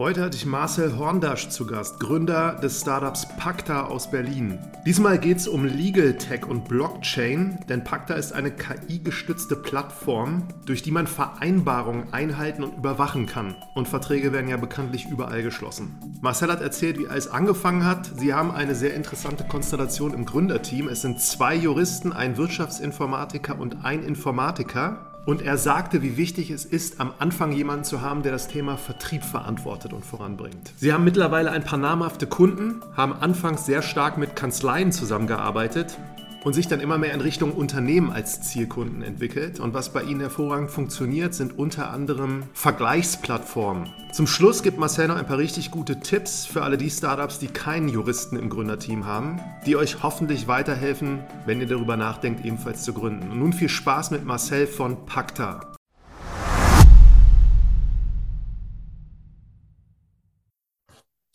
Heute hatte ich Marcel Horndasch zu Gast, Gründer des Startups Pacta aus Berlin. Diesmal geht es um Legal Tech und Blockchain, denn Pacta ist eine KI-gestützte Plattform, durch die man Vereinbarungen einhalten und überwachen kann. Und Verträge werden ja bekanntlich überall geschlossen. Marcel hat erzählt, wie alles angefangen hat. Sie haben eine sehr interessante Konstellation im Gründerteam. Es sind zwei Juristen, ein Wirtschaftsinformatiker und ein Informatiker. Und er sagte, wie wichtig es ist, am Anfang jemanden zu haben, der das Thema Vertrieb verantwortet und voranbringt. Sie haben mittlerweile ein paar namhafte Kunden, haben anfangs sehr stark mit Kanzleien zusammengearbeitet und sich dann immer mehr in Richtung Unternehmen als Zielkunden entwickelt. Und was bei ihnen hervorragend funktioniert, sind unter anderem Vergleichsplattformen. Zum Schluss gibt Marcel noch ein paar richtig gute Tipps für alle die Startups, die keinen Juristen im Gründerteam haben, die euch hoffentlich weiterhelfen, wenn ihr darüber nachdenkt, ebenfalls zu gründen. Und nun viel Spaß mit Marcel von Pacta.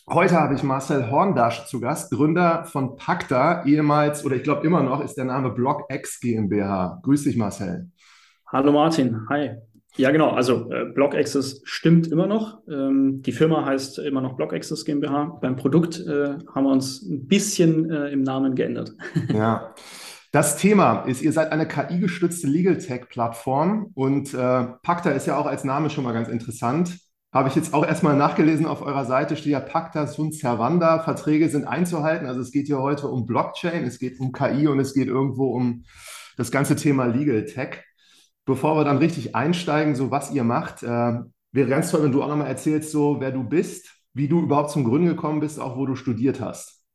Heute habe ich Marcel Horndasch zu Gast, Gründer von Pacta, ehemals oder ich glaube immer noch ist der Name BlockX GmbH. Grüß dich, Marcel. Hallo Martin, hi. Ja, genau, also äh, BlockAccess stimmt immer noch. Ähm, die Firma heißt immer noch BlockAccess GmbH. Beim Produkt äh, haben wir uns ein bisschen äh, im Namen geändert. Ja. Das Thema ist, ihr seid eine KI-gestützte Legal Tech-Plattform und äh, Pacta ist ja auch als Name schon mal ganz interessant. Habe ich jetzt auch erstmal nachgelesen auf eurer Seite, steht ja Pacta sunt servanda, Verträge sind einzuhalten. Also es geht hier heute um Blockchain, es geht um KI und es geht irgendwo um das ganze Thema Legal Tech. Bevor wir dann richtig einsteigen, so was ihr macht, äh, wäre ganz toll, wenn du auch nochmal erzählst, so wer du bist, wie du überhaupt zum Gründen gekommen bist, auch wo du studiert hast.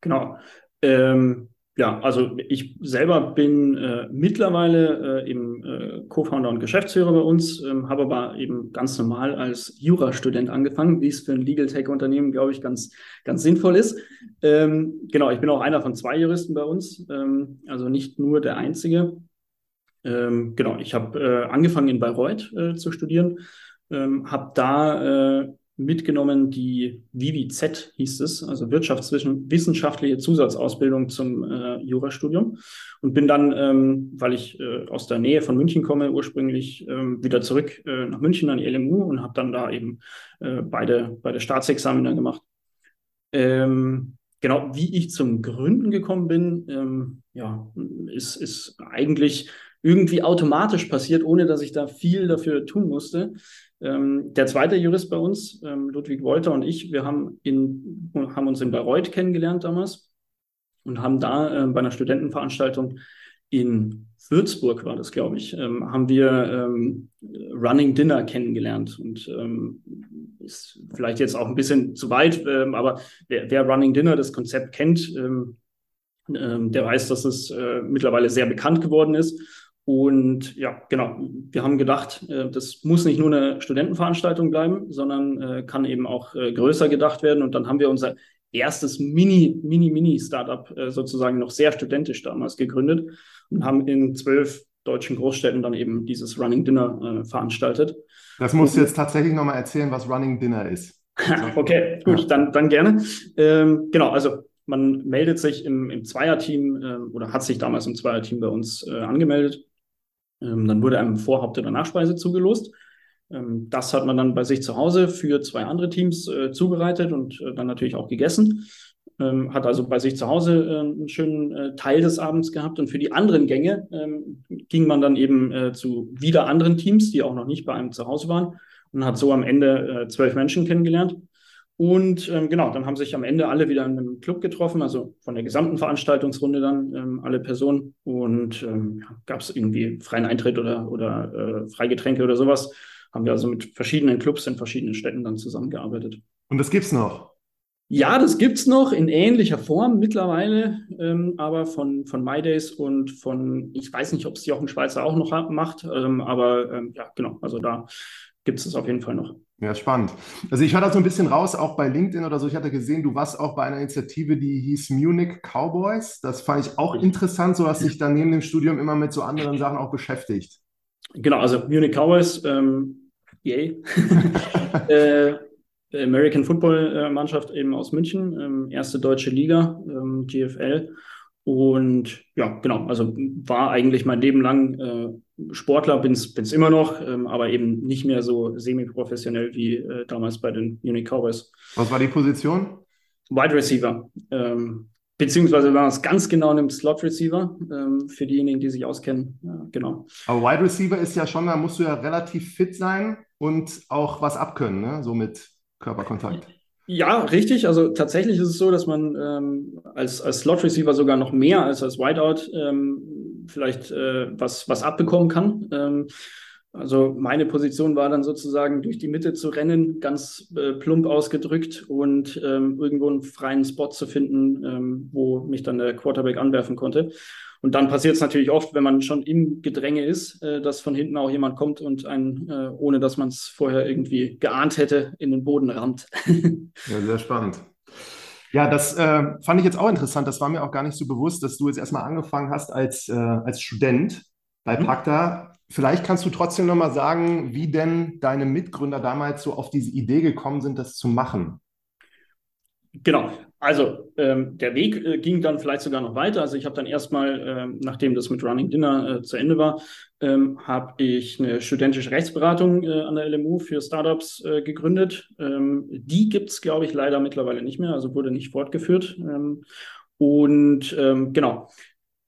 Genau. Ähm, ja, also ich selber bin äh, mittlerweile äh, eben äh, Co-Founder und Geschäftsführer bei uns, ähm, habe aber eben ganz normal als Jurastudent angefangen, wie es für ein Legal Tech-Unternehmen, glaube ich, ganz, ganz sinnvoll ist. Ähm, genau, ich bin auch einer von zwei Juristen bei uns, ähm, also nicht nur der einzige. Ähm, genau, ich habe äh, angefangen in Bayreuth äh, zu studieren, ähm, habe da äh, mitgenommen, die VWZ hieß es, also Wirtschaftswissenschaftliche Zusatzausbildung zum äh, Jurastudium und bin dann, ähm, weil ich äh, aus der Nähe von München komme, ursprünglich ähm, wieder zurück äh, nach München an die LMU und habe dann da eben äh, beide, beide Staatsexaminer gemacht. Ähm, genau, wie ich zum Gründen gekommen bin, ähm, ja, ist, ist eigentlich irgendwie automatisch passiert, ohne dass ich da viel dafür tun musste. Ähm, der zweite Jurist bei uns, ähm, Ludwig Wolter und ich, wir haben, in, haben uns in Bayreuth kennengelernt damals und haben da äh, bei einer Studentenveranstaltung in Würzburg war das, glaube ich, ähm, haben wir ähm, Running Dinner kennengelernt. Und ähm, ist vielleicht jetzt auch ein bisschen zu weit, ähm, aber wer, wer, Running Dinner, das Konzept kennt, ähm, ähm, der weiß, dass es äh, mittlerweile sehr bekannt geworden ist. Und ja, genau, wir haben gedacht, äh, das muss nicht nur eine Studentenveranstaltung bleiben, sondern äh, kann eben auch äh, größer gedacht werden. Und dann haben wir unser erstes Mini, Mini, Mini-Startup sozusagen noch sehr studentisch damals gegründet und haben in zwölf deutschen Großstädten dann eben dieses Running Dinner veranstaltet. Das musst du jetzt tatsächlich nochmal erzählen, was Running Dinner ist. okay, gut, ja. dann, dann gerne. Ähm, genau, also man meldet sich im, im Zweierteam äh, oder hat sich damals im Zweierteam bei uns äh, angemeldet ähm, dann wurde einem Vorhaupt- oder Nachspeise zugelost. Ähm, das hat man dann bei sich zu Hause für zwei andere Teams äh, zubereitet und äh, dann natürlich auch gegessen. Ähm, hat also bei sich zu Hause äh, einen schönen äh, Teil des Abends gehabt. Und für die anderen Gänge ähm, ging man dann eben äh, zu wieder anderen Teams, die auch noch nicht bei einem zu Hause waren und hat so am Ende äh, zwölf Menschen kennengelernt. Und ähm, genau, dann haben sich am Ende alle wieder in einem Club getroffen, also von der gesamten Veranstaltungsrunde dann ähm, alle Personen. Und ähm, ja, gab es irgendwie freien Eintritt oder, oder äh, Freigetränke oder sowas. Haben wir also mit verschiedenen Clubs in verschiedenen Städten dann zusammengearbeitet. Und das gibt's noch? Ja, das gibt's noch in ähnlicher Form mittlerweile, ähm, aber von, von MyDays und von, ich weiß nicht, ob es Jochen Schweizer auch noch macht, ähm, aber ähm, ja, genau, also da gibt es es auf jeden Fall noch. Ja, spannend. Also ich höre da so ein bisschen raus, auch bei LinkedIn oder so. Ich hatte gesehen, du warst auch bei einer Initiative, die hieß Munich Cowboys. Das fand ich auch interessant, so dass sich dann neben dem Studium immer mit so anderen Sachen auch beschäftigt. Genau, also Munich Cowboys, ähm, yay. äh, American Football äh, Mannschaft eben aus München, ähm, erste deutsche Liga, ähm, GFL. Und ja, genau, also war eigentlich mein Leben lang äh, Sportler, bin es immer noch, ähm, aber eben nicht mehr so semi-professionell wie äh, damals bei den Munich Cowboys. Was war die Position? Wide Receiver. Ähm, beziehungsweise wenn man es ganz genau nimmt, Slot Receiver, ähm, für diejenigen, die sich auskennen. Ja, genau. Aber Wide Receiver ist ja schon, da musst du ja relativ fit sein und auch was abkönnen, ne? so mit Körperkontakt. Ja, richtig. Also tatsächlich ist es so, dass man ähm, als, als Slot Receiver sogar noch mehr als als Wideout ähm, vielleicht äh, was, was abbekommen kann. Ähm, also meine Position war dann sozusagen durch die Mitte zu rennen, ganz äh, plump ausgedrückt und ähm, irgendwo einen freien Spot zu finden, ähm, wo mich dann der Quarterback anwerfen konnte. Und dann passiert es natürlich oft, wenn man schon im Gedränge ist, äh, dass von hinten auch jemand kommt und einen, äh, ohne dass man es vorher irgendwie geahnt hätte, in den Boden rammt. ja, sehr spannend. Ja, das äh, fand ich jetzt auch interessant. Das war mir auch gar nicht so bewusst, dass du jetzt erstmal angefangen hast als, äh, als Student bei mhm. Pacta. Vielleicht kannst du trotzdem nochmal sagen, wie denn deine Mitgründer damals so auf diese Idee gekommen sind, das zu machen. Genau, also ähm, der Weg äh, ging dann vielleicht sogar noch weiter. Also ich habe dann erstmal, äh, nachdem das mit Running Dinner äh, zu Ende war, ähm, habe ich eine studentische Rechtsberatung äh, an der LMU für Startups äh, gegründet. Ähm, die gibt es, glaube ich, leider mittlerweile nicht mehr, also wurde nicht fortgeführt. Ähm, und ähm, genau,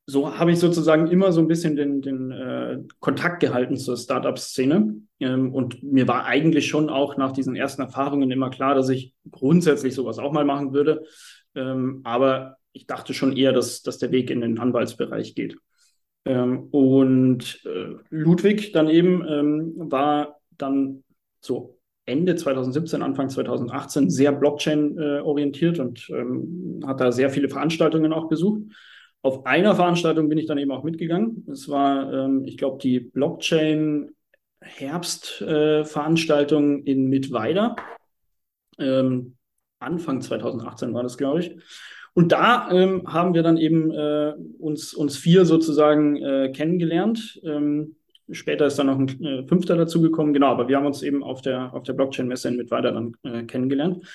so habe ich sozusagen immer so ein bisschen den, den äh, Kontakt gehalten zur Startup-Szene. Ähm, und mir war eigentlich schon auch nach diesen ersten Erfahrungen immer klar, dass ich grundsätzlich sowas auch mal machen würde. Ähm, aber ich dachte schon eher, dass, dass der Weg in den Anwaltsbereich geht. Ähm, und äh, Ludwig dann eben ähm, war dann so Ende 2017, Anfang 2018 sehr Blockchain-orientiert äh, und ähm, hat da sehr viele Veranstaltungen auch besucht. Auf einer Veranstaltung bin ich dann eben auch mitgegangen. Es war, ähm, ich glaube, die Blockchain Herbstveranstaltung äh, in Mittweida. Ähm, Anfang 2018 war das, glaube ich. Und da ähm, haben wir dann eben äh, uns, uns vier sozusagen äh, kennengelernt. Ähm, später ist dann noch ein äh, fünfter dazugekommen, genau, aber wir haben uns eben auf der, auf der Blockchain-Messe in Mittweida dann äh, kennengelernt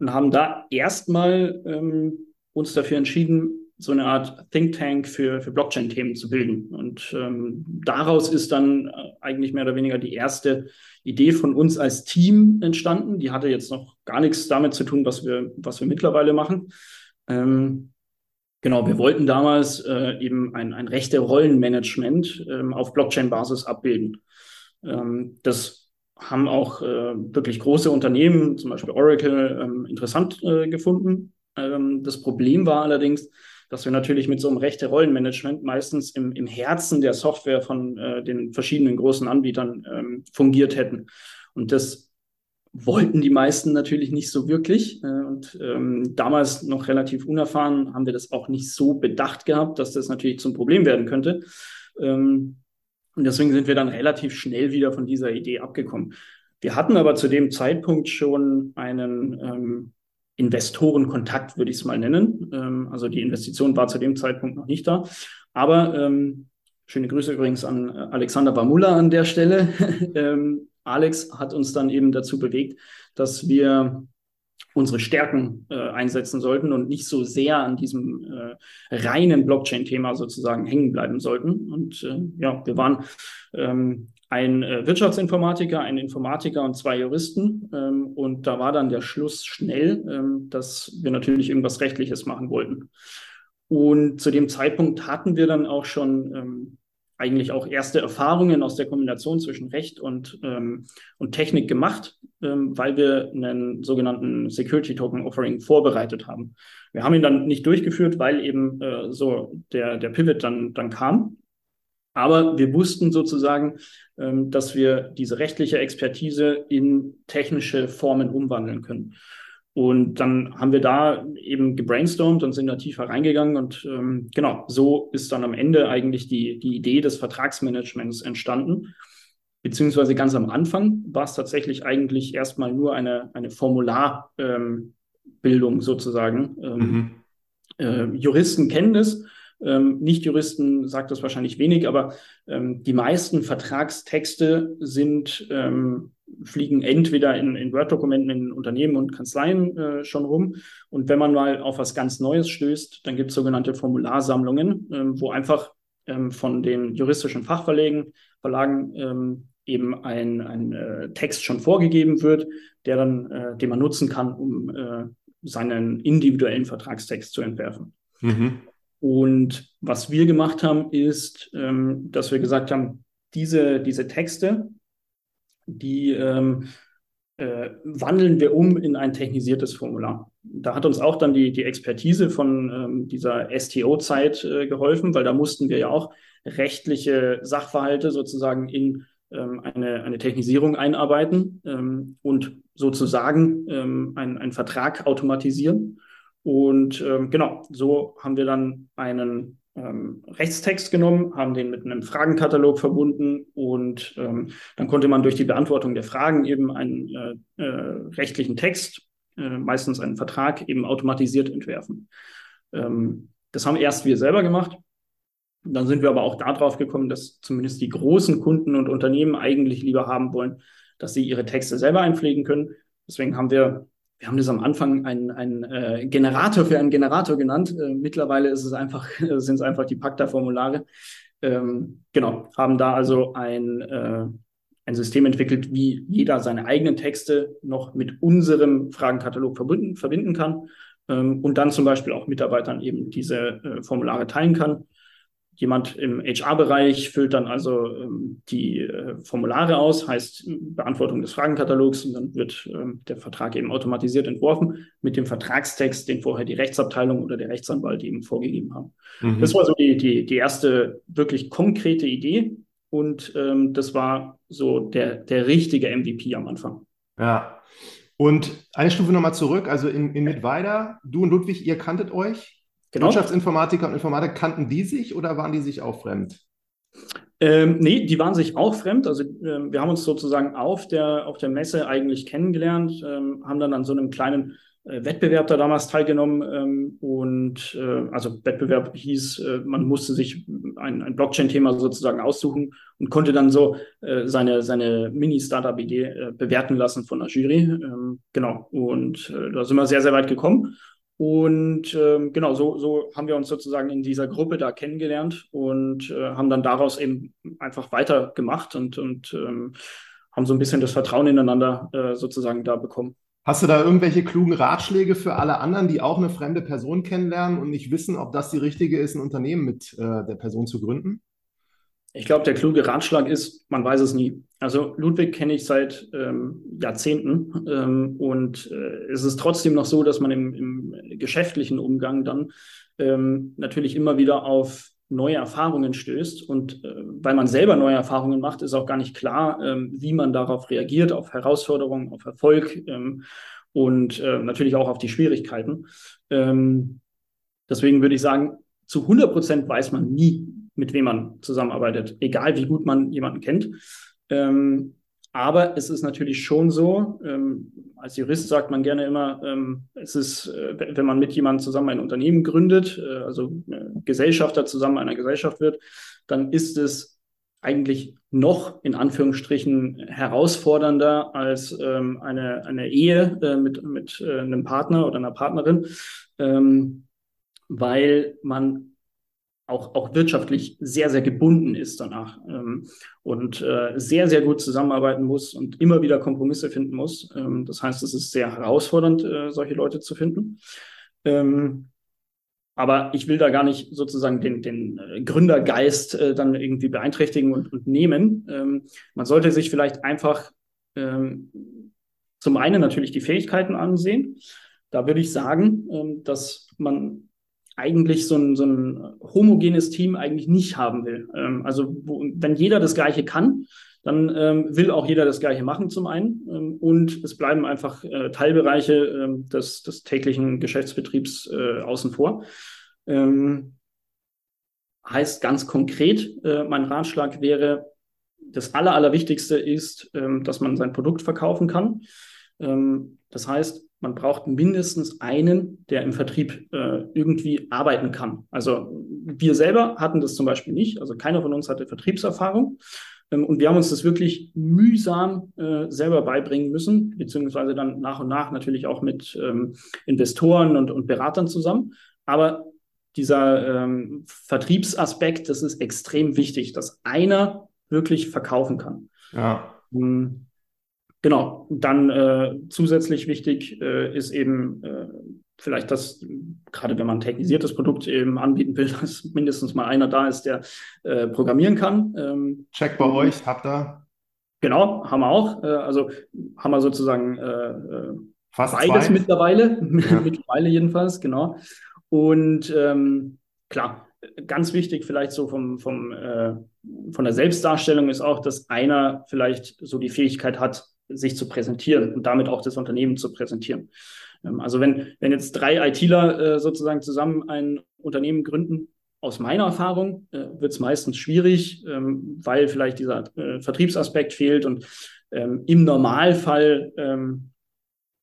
und haben da erstmal ähm, uns dafür entschieden, so eine Art Think Tank für, für Blockchain-Themen zu bilden. Und ähm, daraus ist dann äh, eigentlich mehr oder weniger die erste Idee von uns als Team entstanden. Die hatte jetzt noch gar nichts damit zu tun, was wir, was wir mittlerweile machen. Ähm, genau, wir wollten damals äh, eben ein, ein rechte Rollenmanagement ähm, auf Blockchain-Basis abbilden. Ähm, das haben auch äh, wirklich große Unternehmen, zum Beispiel Oracle, ähm, interessant äh, gefunden. Ähm, das Problem war allerdings, dass wir natürlich mit so einem rechte Rollenmanagement meistens im, im Herzen der Software von äh, den verschiedenen großen Anbietern ähm, fungiert hätten. Und das wollten die meisten natürlich nicht so wirklich. Äh, und ähm, damals noch relativ unerfahren haben wir das auch nicht so bedacht gehabt, dass das natürlich zum Problem werden könnte. Ähm, und deswegen sind wir dann relativ schnell wieder von dieser Idee abgekommen. Wir hatten aber zu dem Zeitpunkt schon einen ähm, Investorenkontakt, würde ich es mal nennen. Ähm, also die Investition war zu dem Zeitpunkt noch nicht da. Aber ähm, schöne Grüße übrigens an Alexander Bamula an der Stelle. ähm, Alex hat uns dann eben dazu bewegt, dass wir unsere Stärken äh, einsetzen sollten und nicht so sehr an diesem äh, reinen Blockchain-Thema sozusagen hängen bleiben sollten. Und äh, ja, wir waren ähm, ein äh, Wirtschaftsinformatiker, ein Informatiker und zwei Juristen. Ähm, und da war dann der Schluss schnell, ähm, dass wir natürlich irgendwas Rechtliches machen wollten. Und zu dem Zeitpunkt hatten wir dann auch schon ähm, eigentlich auch erste Erfahrungen aus der Kombination zwischen Recht und, ähm, und Technik gemacht, ähm, weil wir einen sogenannten Security Token Offering vorbereitet haben. Wir haben ihn dann nicht durchgeführt, weil eben äh, so der, der Pivot dann, dann kam. Aber wir wussten sozusagen, ähm, dass wir diese rechtliche Expertise in technische Formen umwandeln können. Und dann haben wir da eben gebrainstormt und sind da tiefer reingegangen. Und ähm, genau, so ist dann am Ende eigentlich die, die Idee des Vertragsmanagements entstanden. Beziehungsweise ganz am Anfang war es tatsächlich eigentlich erstmal nur eine, eine Formularbildung ähm, sozusagen. Ähm, mhm. Äh, Juristen kennen das. Ähm, Nicht-Juristen sagt das wahrscheinlich wenig, aber ähm, die meisten Vertragstexte sind, ähm, fliegen entweder in, in Word-Dokumenten in Unternehmen und Kanzleien äh, schon rum. Und wenn man mal auf was ganz Neues stößt, dann gibt es sogenannte Formularsammlungen, ähm, wo einfach ähm, von den juristischen Fachverlagen Verlagen, ähm, eben ein, ein äh, Text schon vorgegeben wird, der dann, äh, den man nutzen kann, um äh, seinen individuellen Vertragstext zu entwerfen. Mhm. Und was wir gemacht haben, ist, ähm, dass wir gesagt haben, diese, diese Texte, die ähm, äh, wandeln wir um in ein technisiertes Formular. Da hat uns auch dann die, die Expertise von ähm, dieser STO-Zeit äh, geholfen, weil da mussten wir ja auch rechtliche Sachverhalte sozusagen in ähm, eine, eine Technisierung einarbeiten ähm, und sozusagen ähm, einen Vertrag automatisieren. Und ähm, genau, so haben wir dann einen ähm, Rechtstext genommen, haben den mit einem Fragenkatalog verbunden und ähm, dann konnte man durch die Beantwortung der Fragen eben einen äh, äh, rechtlichen Text, äh, meistens einen Vertrag, eben automatisiert entwerfen. Ähm, das haben erst wir selber gemacht. Dann sind wir aber auch darauf gekommen, dass zumindest die großen Kunden und Unternehmen eigentlich lieber haben wollen, dass sie ihre Texte selber einpflegen können. Deswegen haben wir wir haben das am Anfang einen, äh, Generator für einen Generator genannt. Äh, mittlerweile ist es einfach, sind es einfach die Pacta-Formulare. Ähm, genau, haben da also ein, äh, ein System entwickelt, wie jeder seine eigenen Texte noch mit unserem Fragenkatalog verbinden, verbinden kann ähm, und dann zum Beispiel auch Mitarbeitern eben diese äh, Formulare teilen kann. Jemand im HR-Bereich füllt dann also ähm, die äh, Formulare aus, heißt Beantwortung des Fragenkatalogs und dann wird ähm, der Vertrag eben automatisiert entworfen mit dem Vertragstext, den vorher die Rechtsabteilung oder der Rechtsanwalt eben vorgegeben haben. Mhm. Das war so die, die, die erste wirklich konkrete Idee und ähm, das war so der, der richtige MVP am Anfang. Ja. Und eine Stufe nochmal zurück, also in, in Mittweida, du und Ludwig, ihr kanntet euch? Genau. Wirtschaftsinformatiker und Informatiker, kannten die sich oder waren die sich auch fremd? Ähm, nee, die waren sich auch fremd. Also ähm, wir haben uns sozusagen auf der, auf der Messe eigentlich kennengelernt, ähm, haben dann an so einem kleinen äh, Wettbewerb da damals teilgenommen. Ähm, und äh, also Wettbewerb hieß, äh, man musste sich ein, ein Blockchain-Thema sozusagen aussuchen und konnte dann so äh, seine, seine Mini-Startup-Idee äh, bewerten lassen von der Jury. Ähm, genau. Und äh, da sind wir sehr, sehr weit gekommen. Und ähm, genau, so, so haben wir uns sozusagen in dieser Gruppe da kennengelernt und äh, haben dann daraus eben einfach weitergemacht und, und ähm, haben so ein bisschen das Vertrauen ineinander äh, sozusagen da bekommen. Hast du da irgendwelche klugen Ratschläge für alle anderen, die auch eine fremde Person kennenlernen und nicht wissen, ob das die richtige ist, ein Unternehmen mit äh, der Person zu gründen? Ich glaube, der kluge Ratschlag ist, man weiß es nie. Also Ludwig kenne ich seit ähm, Jahrzehnten ähm, und äh, es ist trotzdem noch so, dass man im, im geschäftlichen Umgang dann ähm, natürlich immer wieder auf neue Erfahrungen stößt. Und äh, weil man selber neue Erfahrungen macht, ist auch gar nicht klar, ähm, wie man darauf reagiert, auf Herausforderungen, auf Erfolg ähm, und äh, natürlich auch auf die Schwierigkeiten. Ähm, deswegen würde ich sagen, zu 100 Prozent weiß man nie, mit wem man zusammenarbeitet, egal wie gut man jemanden kennt. Ähm, aber es ist natürlich schon so, ähm, als Jurist sagt man gerne immer, ähm, es ist, äh, wenn man mit jemandem zusammen ein Unternehmen gründet, äh, also äh, Gesellschafter zusammen einer Gesellschaft wird, dann ist es eigentlich noch in Anführungsstrichen herausfordernder als ähm, eine, eine Ehe äh, mit, mit äh, einem Partner oder einer Partnerin, ähm, weil man auch, auch wirtschaftlich sehr, sehr gebunden ist danach ähm, und äh, sehr, sehr gut zusammenarbeiten muss und immer wieder Kompromisse finden muss. Ähm, das heißt, es ist sehr herausfordernd, äh, solche Leute zu finden. Ähm, aber ich will da gar nicht sozusagen den, den äh, Gründergeist äh, dann irgendwie beeinträchtigen und, und nehmen. Ähm, man sollte sich vielleicht einfach ähm, zum einen natürlich die Fähigkeiten ansehen. Da würde ich sagen, ähm, dass man eigentlich so ein, so ein homogenes Team eigentlich nicht haben will. Ähm, also wo, wenn jeder das Gleiche kann, dann ähm, will auch jeder das Gleiche machen zum einen. Ähm, und es bleiben einfach äh, Teilbereiche äh, des, des täglichen Geschäftsbetriebs äh, außen vor. Ähm, heißt ganz konkret, äh, mein Ratschlag wäre, das Aller, Allerwichtigste ist, ähm, dass man sein Produkt verkaufen kann. Ähm, das heißt, man braucht mindestens einen, der im Vertrieb äh, irgendwie arbeiten kann. Also wir selber hatten das zum Beispiel nicht. Also keiner von uns hatte Vertriebserfahrung. Ähm, und wir haben uns das wirklich mühsam äh, selber beibringen müssen, beziehungsweise dann nach und nach natürlich auch mit ähm, Investoren und, und Beratern zusammen. Aber dieser ähm, Vertriebsaspekt, das ist extrem wichtig, dass einer wirklich verkaufen kann. Ja. Genau. Dann äh, zusätzlich wichtig äh, ist eben äh, vielleicht das, gerade wenn man ein technisiertes Produkt eben anbieten will, dass mindestens mal einer da ist, der äh, programmieren kann. Ähm, Check bei euch, habt ihr? Genau, haben wir auch. Äh, also haben wir sozusagen äh, äh Fast beides zwei. mittlerweile, Ja. mittlerweile jedenfalls, genau. Und ähm, klar, ganz wichtig vielleicht so vom, vom, äh, von der Selbstdarstellung ist auch, dass einer vielleicht so die Fähigkeit hat, sich zu präsentieren und damit auch das Unternehmen zu präsentieren. Ähm, also wenn, wenn jetzt drei ITler äh, sozusagen zusammen ein Unternehmen gründen, aus meiner Erfahrung äh, wird es meistens schwierig, ähm, weil vielleicht dieser äh, Vertriebsaspekt fehlt und ähm, im Normalfall ähm,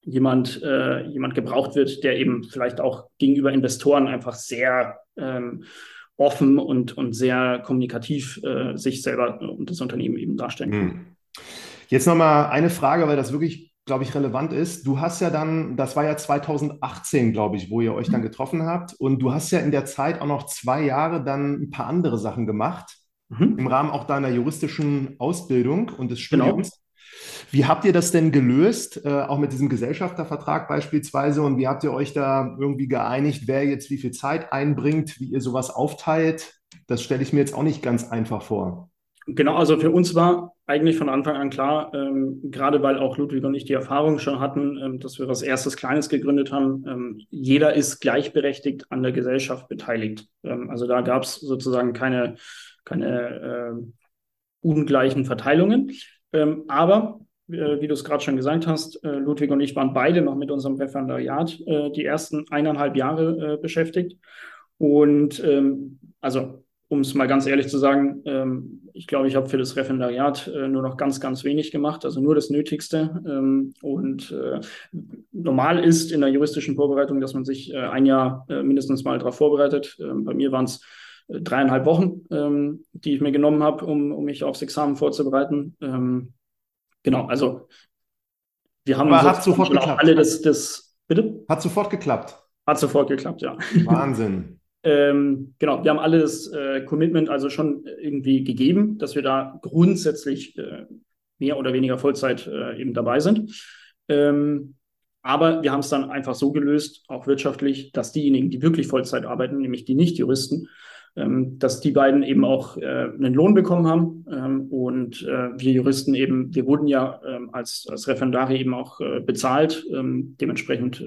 jemand, äh, jemand gebraucht wird, der eben vielleicht auch gegenüber Investoren einfach sehr ähm, offen und, und sehr kommunikativ äh, sich selber und das Unternehmen eben darstellen kann. Hm. Jetzt nochmal eine Frage, weil das wirklich, glaube ich, relevant ist. Du hast ja dann, das war ja 2018, glaube ich, wo ihr euch dann getroffen habt. Und du hast ja in der Zeit auch noch zwei Jahre dann ein paar andere Sachen gemacht, Mhm. im Rahmen auch deiner juristischen Ausbildung und des Genau. Studiums. Wie habt ihr das denn gelöst, äh, auch mit diesem Gesellschaftervertrag beispielsweise? Und wie habt ihr euch da irgendwie geeinigt, wer jetzt wie viel Zeit einbringt, wie ihr sowas aufteilt? Das stelle ich mir jetzt auch nicht ganz einfach vor. Genau, also für uns war eigentlich von Anfang an klar, ähm, gerade weil auch Ludwig und ich die Erfahrung schon hatten, ähm, dass wir was erstes Kleines gegründet haben. Ähm, jeder ist gleichberechtigt an der Gesellschaft beteiligt. Ähm, also da gab es sozusagen keine, keine ähm, ungleichen Verteilungen. Ähm, aber äh, wie du es gerade schon gesagt hast, äh, Ludwig und ich waren beide noch mit unserem Referendariat äh, die ersten eineinhalb Jahre äh, beschäftigt. Und ähm, also um es mal ganz ehrlich zu sagen, ähm, ich glaube, ich habe für das Referendariat äh, nur noch ganz, ganz wenig gemacht, also nur das Nötigste. Ähm, und äh, normal ist in der juristischen Vorbereitung, dass man sich äh, ein Jahr äh, mindestens mal darauf vorbereitet. Ähm, bei mir waren es äh, dreieinhalb Wochen, ähm, die ich mir genommen habe, um, um mich aufs Examen vorzubereiten. Ähm, genau, also wir haben hat sofort geklappt. alle das, das, bitte? Hat sofort geklappt. Hat sofort geklappt, ja. Wahnsinn. Ähm, genau, wir haben alle das äh, Commitment also schon irgendwie gegeben, dass wir da grundsätzlich äh, mehr oder weniger Vollzeit äh, eben dabei sind. Ähm, aber wir haben es dann einfach so gelöst, auch wirtschaftlich, dass diejenigen, die wirklich Vollzeit arbeiten, nämlich die Nicht-Juristen, ähm, dass die beiden eben auch äh, einen Lohn bekommen haben. Ähm, und äh, wir Juristen eben, wir wurden ja ähm, als, als Referendare eben auch äh, bezahlt. Ähm, dementsprechend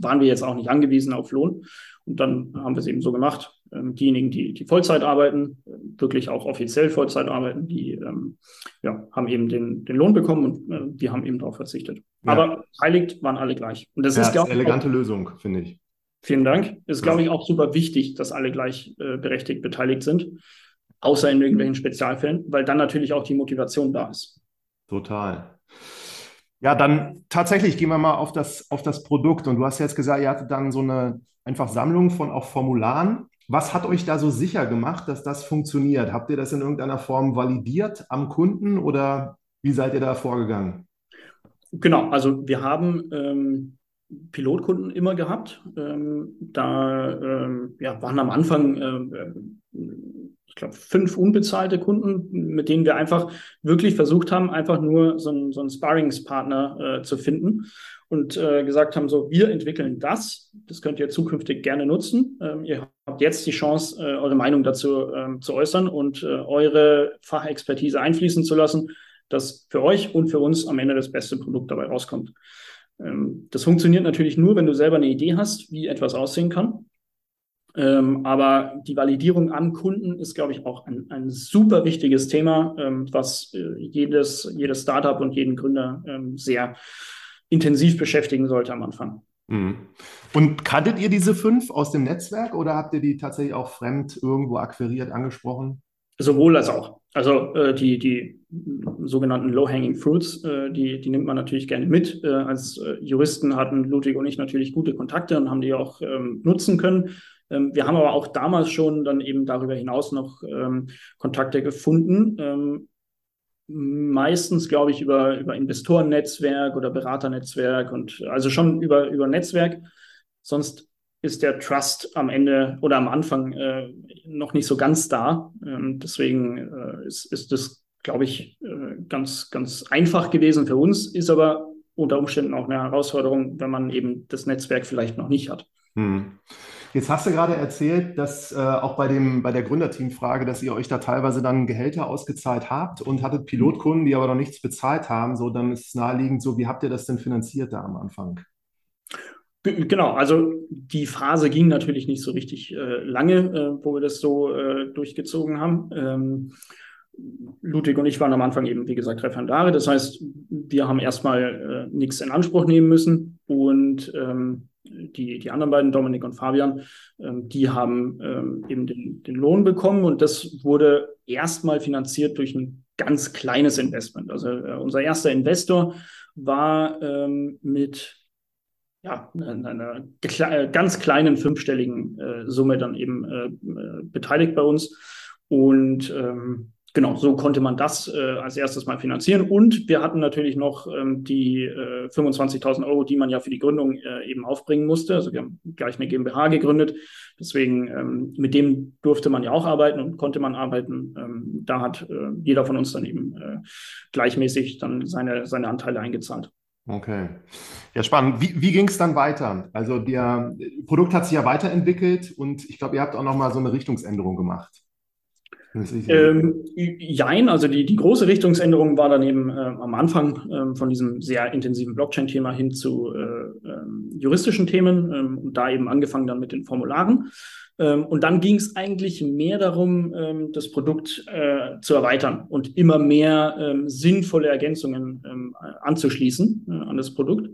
waren wir jetzt auch nicht angewiesen auf Lohn. Und dann haben wir es eben so gemacht. Ähm, diejenigen, die, die Vollzeit arbeiten, äh, wirklich auch offiziell Vollzeit arbeiten, die ähm, ja, haben eben den, den Lohn bekommen und äh, die haben eben darauf verzichtet. Ja. Aber beteiligt waren alle gleich. Und das Ja, ist, das ist eine ich, auch, elegante Lösung, finde ich. vielen Dank. Ist, glaube ich, auch super wichtig, dass alle gleich äh, berechtigt beteiligt sind. Außer in irgendwelchen Spezialfällen, weil dann natürlich auch die Motivation da ist. Total. Ja, dann tatsächlich gehen wir mal auf das, auf das Produkt. Und du hast jetzt gesagt, ihr hattet dann so eine einfach Sammlung von auch Formularen. Was hat euch da so sicher gemacht, dass das funktioniert? Habt ihr das in irgendeiner Form validiert am Kunden oder wie seid ihr da vorgegangen? Genau, also wir haben ähm, Pilotkunden immer gehabt. Ähm, da ähm, ja, waren am Anfang, äh, ich glaube, fünf unbezahlte Kunden, mit denen wir einfach wirklich versucht haben, einfach nur so einen, so einen Sparringspartner äh, zu finden und äh, gesagt haben, so, wir entwickeln das, das könnt ihr zukünftig gerne nutzen. Ähm, ihr habt jetzt die Chance, äh, eure Meinung dazu ähm, zu äußern und äh, eure Fachexpertise einfließen zu lassen, dass für euch und für uns am Ende das beste Produkt dabei rauskommt. Ähm, das funktioniert natürlich nur, wenn du selber eine Idee hast, wie etwas aussehen kann. Ähm, aber die Validierung am Kunden ist, glaube ich, auch ein, ein super wichtiges Thema, ähm, was äh, jedes, jedes Startup und jeden Gründer ähm, sehr intensiv beschäftigen sollte am Anfang. Mhm. Und kanntet ihr diese fünf aus dem Netzwerk oder habt ihr die tatsächlich auch fremd irgendwo akquiriert, angesprochen? Sowohl als auch. Also äh, die, die sogenannten Low-Hanging Fruits, äh, die, die nimmt man natürlich gerne mit. Äh, als äh, Juristen hatten Ludwig und ich natürlich gute Kontakte und haben die auch ähm, nutzen können. Ähm, wir haben aber auch damals schon dann eben darüber hinaus noch ähm, Kontakte gefunden. Ähm, meistens, glaube ich, über, über Investorennetzwerk oder Beraternetzwerk und also schon über, über Netzwerk. Sonst ist der Trust am Ende oder am Anfang äh, noch nicht so ganz da. Ähm, deswegen äh, ist, ist das, glaube ich, äh, ganz, ganz einfach gewesen für uns, ist aber unter Umständen auch eine Herausforderung, wenn man eben das Netzwerk vielleicht noch nicht hat. Hm. Jetzt hast du gerade erzählt, dass äh, auch bei, dem, bei der Gründerteamfrage, dass ihr euch da teilweise dann Gehälter ausgezahlt habt und hattet Pilotkunden, die aber noch nichts bezahlt haben. So, dann ist es naheliegend so, wie habt ihr das denn finanziert da am Anfang? Genau, also die Phase ging natürlich nicht so richtig äh, lange, äh, wo wir das so äh, durchgezogen haben. Ähm, Ludwig und ich waren am Anfang eben, wie gesagt, Referendare. Das heißt, wir haben erstmal äh, nichts in Anspruch nehmen müssen und ähm, die, die anderen beiden, Dominik und Fabian, ähm, die haben ähm, eben den, den Lohn bekommen und das wurde erstmal finanziert durch ein ganz kleines Investment. Also äh, unser erster Investor war ähm, mit ja, einer, einer äh, ganz kleinen fünfstelligen äh, Summe dann eben äh, äh, beteiligt bei uns. Und ähm, genau, so konnte man das äh, als erstes mal finanzieren. Und wir hatten natürlich noch ähm, die äh, 25.000 Euro, die man ja für die Gründung äh, eben aufbringen musste. Also wir haben gleich eine GmbH gegründet. Deswegen, ähm, mit dem durfte man ja auch arbeiten und konnte man arbeiten. Ähm, da hat äh, jeder von uns dann eben äh, gleichmäßig dann seine, seine Anteile eingezahlt. Okay. Ja, spannend. Wie, wie ging es dann weiter? Also, der Produkt hat sich ja weiterentwickelt und ich glaube, ihr habt auch nochmal so eine Richtungsänderung gemacht. Ähm, jein, also die, die große Richtungsänderung war dann eben äh, am Anfang äh, von diesem sehr intensiven Blockchain-Thema hin zu äh, ähm, juristischen Themen ähm, und da eben angefangen dann mit den Formularen. Ähm, und dann ging es eigentlich mehr darum, das Produkt äh, zu erweitern und immer mehr sinnvolle Ergänzungen anzuschließen äh, an das Produkt.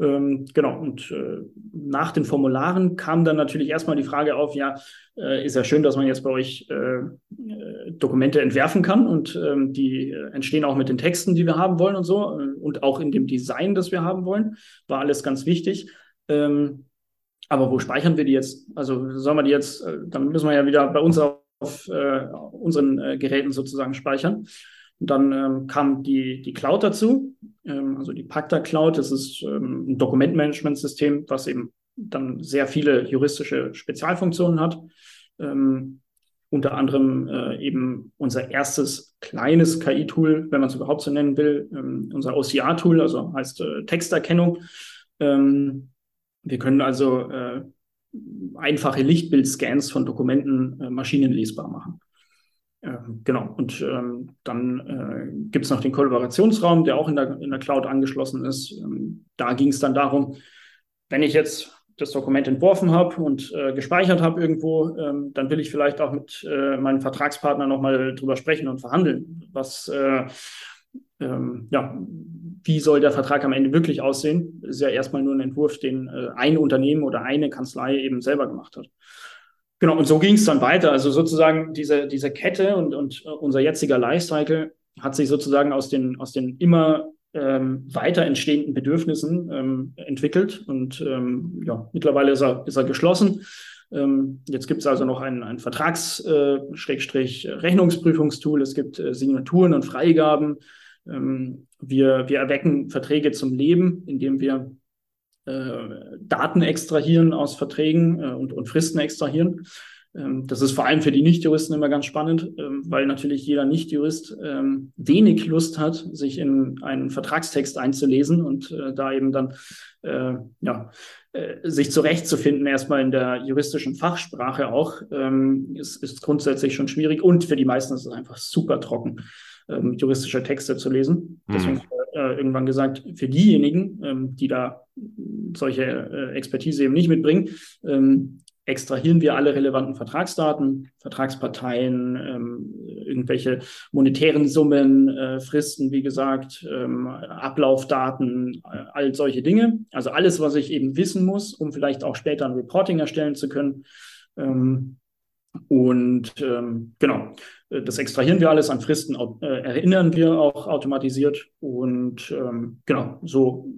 Ähm, genau, und äh, nach den Formularen kam dann natürlich erstmal die Frage auf, ja, äh, ist ja schön, dass man jetzt bei euch äh, äh Dokumente entwerfen kann und ähm, die äh, entstehen auch mit den Texten, die wir haben wollen und so äh, und auch in dem Design, das wir haben wollen, war alles ganz wichtig. Ähm, aber wo speichern wir die jetzt? Also sollen wir die jetzt, dann müssen wir ja wieder bei uns auf, auf unseren Geräten sozusagen speichern. Dann ähm, kam die, die Cloud dazu, ähm, also die Pacta Cloud. Das ist ähm, ein Dokumentmanagementsystem, was eben dann sehr viele juristische Spezialfunktionen hat. Ähm, unter anderem äh, eben unser erstes kleines KI-Tool, wenn man es überhaupt so nennen will, ähm, unser OCR-Tool, also heißt äh, Texterkennung. Ähm, wir können also äh, einfache Lichtbildscans von Dokumenten äh, maschinenlesbar machen. Ähm, genau, und ähm, dann äh, gibt es noch den Kollaborationsraum, der auch in der, in der Cloud angeschlossen ist. Ähm, da ging es dann darum, wenn ich jetzt das Dokument entworfen habe und äh, gespeichert habe irgendwo, ähm, dann will ich vielleicht auch mit äh, meinem Vertragspartner nochmal drüber sprechen und verhandeln. Was, äh, ähm, ja, wie soll der Vertrag am Ende wirklich aussehen? Ist ja erstmal nur ein Entwurf, den äh, ein Unternehmen oder eine Kanzlei eben selber gemacht hat. Genau, und so ging es dann weiter. Also sozusagen diese, diese Kette und, und uh, unser jetziger Lifecycle hat sich sozusagen aus den, aus den immer ähm, weiter entstehenden Bedürfnissen ähm, entwickelt. Und ähm, ja, mittlerweile ist er, ist er geschlossen. Ähm, jetzt gibt es also noch ein, ein Vertrags-Rechnungsprüfungstool. Äh, es gibt äh, Signaturen und Freigaben. Ähm, wir, wir erwecken Verträge zum Leben, indem wir äh, Daten extrahieren aus Verträgen äh, und, und Fristen extrahieren. Ähm, das ist vor allem für die Nichtjuristen immer ganz spannend, ähm, weil natürlich jeder Nichtjurist ähm, wenig Lust hat, sich in einen Vertragstext einzulesen und äh, da eben dann äh, ja, äh, sich zurechtzufinden, erstmal in der juristischen Fachsprache auch, ist, ist grundsätzlich schon schwierig und für die meisten ist es einfach super trocken, juristische Texte zu lesen. Mhm. Äh, irgendwann gesagt, für diejenigen, ähm, die da solche äh, Expertise eben nicht mitbringen, ähm, extrahieren wir alle relevanten Vertragsdaten, Vertragsparteien, ähm, irgendwelche monetären Summen, äh, Fristen, wie gesagt, ähm, Ablaufdaten, äh, all solche Dinge. Also alles, was ich eben wissen muss, um vielleicht auch später ein Reporting erstellen zu können. Ähm, und ähm, genau, äh, das extrahieren wir alles an Fristen, äh, erinnern wir auch automatisiert. Und ähm, genau, so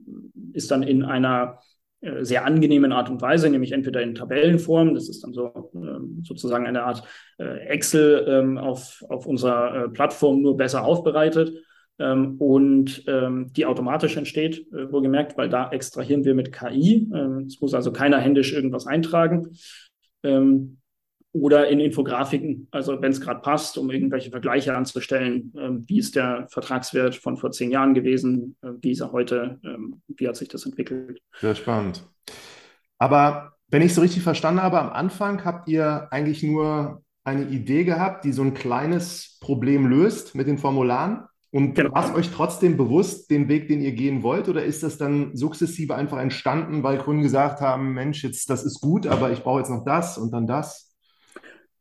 ist dann in einer äh, sehr angenehmen Art und Weise, nämlich entweder in Tabellenform, das ist dann so ähm, sozusagen eine Art äh, Excel ähm, auf, auf unserer äh, Plattform nur besser aufbereitet, ähm, und ähm, die automatisch entsteht, äh, wohlgemerkt, weil da extrahieren wir mit KI. Ähm, es muss also keiner händisch irgendwas eintragen. Ähm, oder in Infografiken, also wenn es gerade passt, um irgendwelche Vergleiche anzustellen. Ähm, wie ist der Vertragswert von vor zehn Jahren gewesen? Äh, wie ist er heute? Ähm, wie hat sich das entwickelt? Sehr spannend. Aber wenn ich es so richtig verstanden habe, am Anfang habt ihr eigentlich nur eine Idee gehabt, die so ein kleines Problem löst mit den Formularen. Und genau. war es euch trotzdem bewusst, den Weg, den ihr gehen wollt, oder ist das dann sukzessive einfach entstanden, weil Kunden gesagt haben, Mensch, jetzt das ist gut, aber ich brauche jetzt noch das und dann das?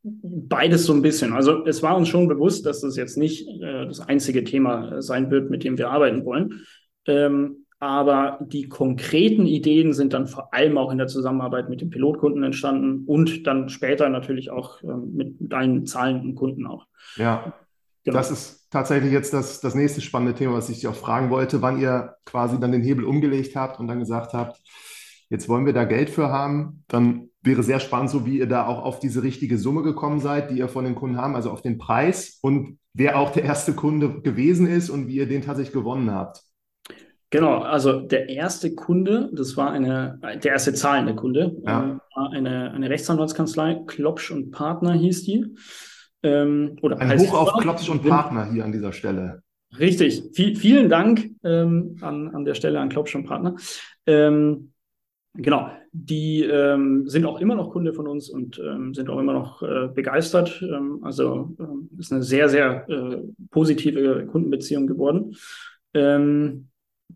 Beides so ein bisschen. Also es war uns schon bewusst, dass das jetzt nicht äh, das einzige Thema äh, sein wird, mit dem wir arbeiten wollen. Ähm, aber die konkreten Ideen sind dann vor allem auch in der Zusammenarbeit mit den Pilotkunden entstanden und dann später natürlich auch ähm, mit deinen zahlenden Kunden auch. Ja, genau. das ist tatsächlich jetzt das, das nächste spannende Thema, was ich dich auch fragen wollte, wann ihr quasi dann den Hebel umgelegt habt und dann gesagt habt, jetzt wollen wir da Geld für haben, dann wäre sehr spannend, so wie ihr da auch auf diese richtige Summe gekommen seid, die ihr von den Kunden haben, also auf den Preis und wer auch der erste Kunde gewesen ist und wie ihr den tatsächlich gewonnen habt. Genau, also der erste Kunde, das war eine, der erste zahlende Kunde, ja. äh, war eine, eine Rechtsanwaltskanzlei, Klopsch und Partner hieß die. Ähm, oder Ein Hoch auf Klopsch und Partner hier an dieser Stelle. Richtig, v vielen Dank ähm, an, an der Stelle an Klopsch und Partner. Ähm, Genau, die ähm, sind auch immer noch Kunde von uns und ähm, sind auch immer noch äh, begeistert. Ähm, also ähm, ist eine sehr, sehr äh, positive Kundenbeziehung geworden. Ähm,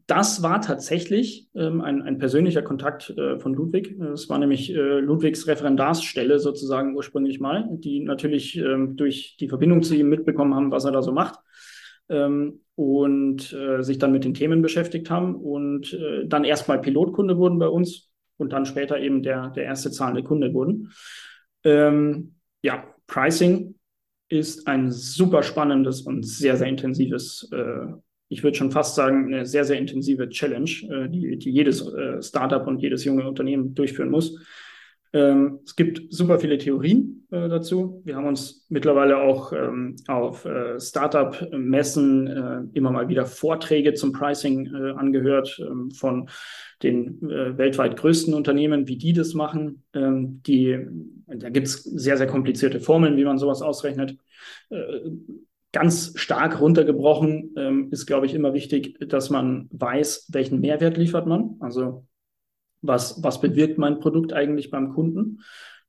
das war tatsächlich ähm, ein, ein persönlicher Kontakt äh, von Ludwig. Es war nämlich äh, Ludwigs Referendarsstelle sozusagen ursprünglich mal, die natürlich ähm, durch die Verbindung zu ihm mitbekommen haben, was er da so macht. Ähm, und äh, sich dann mit den Themen beschäftigt haben und äh, dann erstmal Pilotkunde wurden bei uns und dann später eben der, der erste zahlende Kunde wurden. Ähm, ja, Pricing ist ein super spannendes und sehr, sehr intensives, äh, ich würde schon fast sagen, eine sehr, sehr intensive Challenge, äh, die, die jedes äh, Startup und jedes junge Unternehmen durchführen muss. Ähm, es gibt super viele Theorien äh, dazu. Wir haben uns mittlerweile auch ähm, auf äh, Startup-Messen äh, immer mal wieder Vorträge zum Pricing äh, angehört ähm, von den äh, weltweit größten Unternehmen, wie die das machen. Ähm, die, da gibt es sehr, sehr komplizierte Formeln, wie man sowas ausrechnet. Äh, ganz stark runtergebrochen ähm, ist, glaube ich, immer wichtig, dass man weiß, welchen Mehrwert liefert man. Also was, was bewirkt mein Produkt eigentlich beim Kunden,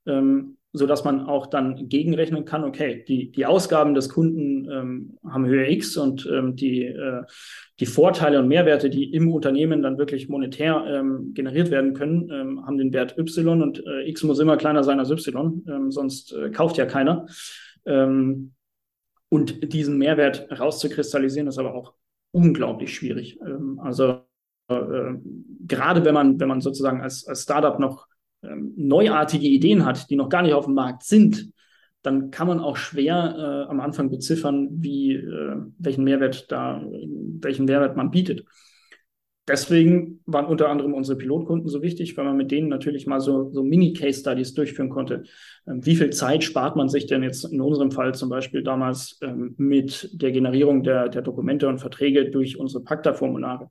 ähm, so dass man auch dann gegenrechnen kann, okay, die, die Ausgaben des Kunden ähm, haben Höhe X und ähm, die, äh, die Vorteile und Mehrwerte, die im Unternehmen dann wirklich monetär ähm, generiert werden können, ähm, haben den Wert Y und äh, X muss immer kleiner sein als Y, ähm, sonst äh, kauft ja keiner. Ähm, und diesen Mehrwert rauszukristallisieren, ist aber auch unglaublich schwierig. Ähm, also äh, gerade wenn man, wenn man sozusagen als, als Startup noch ähm, neuartige Ideen hat, die noch gar nicht auf dem Markt sind, dann kann man auch schwer äh, am Anfang beziffern, wie, äh, welchen Mehrwert da, welchen Mehrwert man bietet. Deswegen waren unter anderem unsere Pilotkunden so wichtig, weil man mit denen natürlich mal so, so Mini-Case-Studies durchführen konnte. Ähm, wie viel Zeit spart man sich denn jetzt in unserem Fall zum Beispiel damals ähm, mit der Generierung der, der Dokumente und Verträge durch unsere Pacta-Formulare?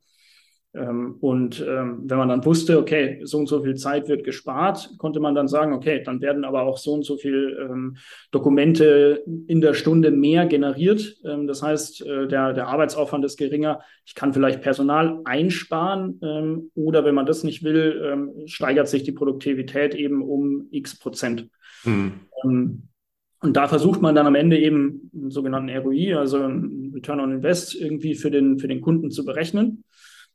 Ähm, und ähm, wenn man dann wusste, okay, so und so viel Zeit wird gespart, konnte man dann sagen, okay, dann werden aber auch so und so viel ähm, Dokumente in der Stunde mehr generiert. Das heißt, äh, der, der Arbeitsaufwand ist geringer. Ich kann vielleicht Personal einsparen oder wenn man das nicht will, steigert sich die Produktivität eben um x Prozent. Mhm. Und da versucht man dann am Ende eben einen sogenannten ROI, also einen Return on Invest, irgendwie für den, für den Kunden zu berechnen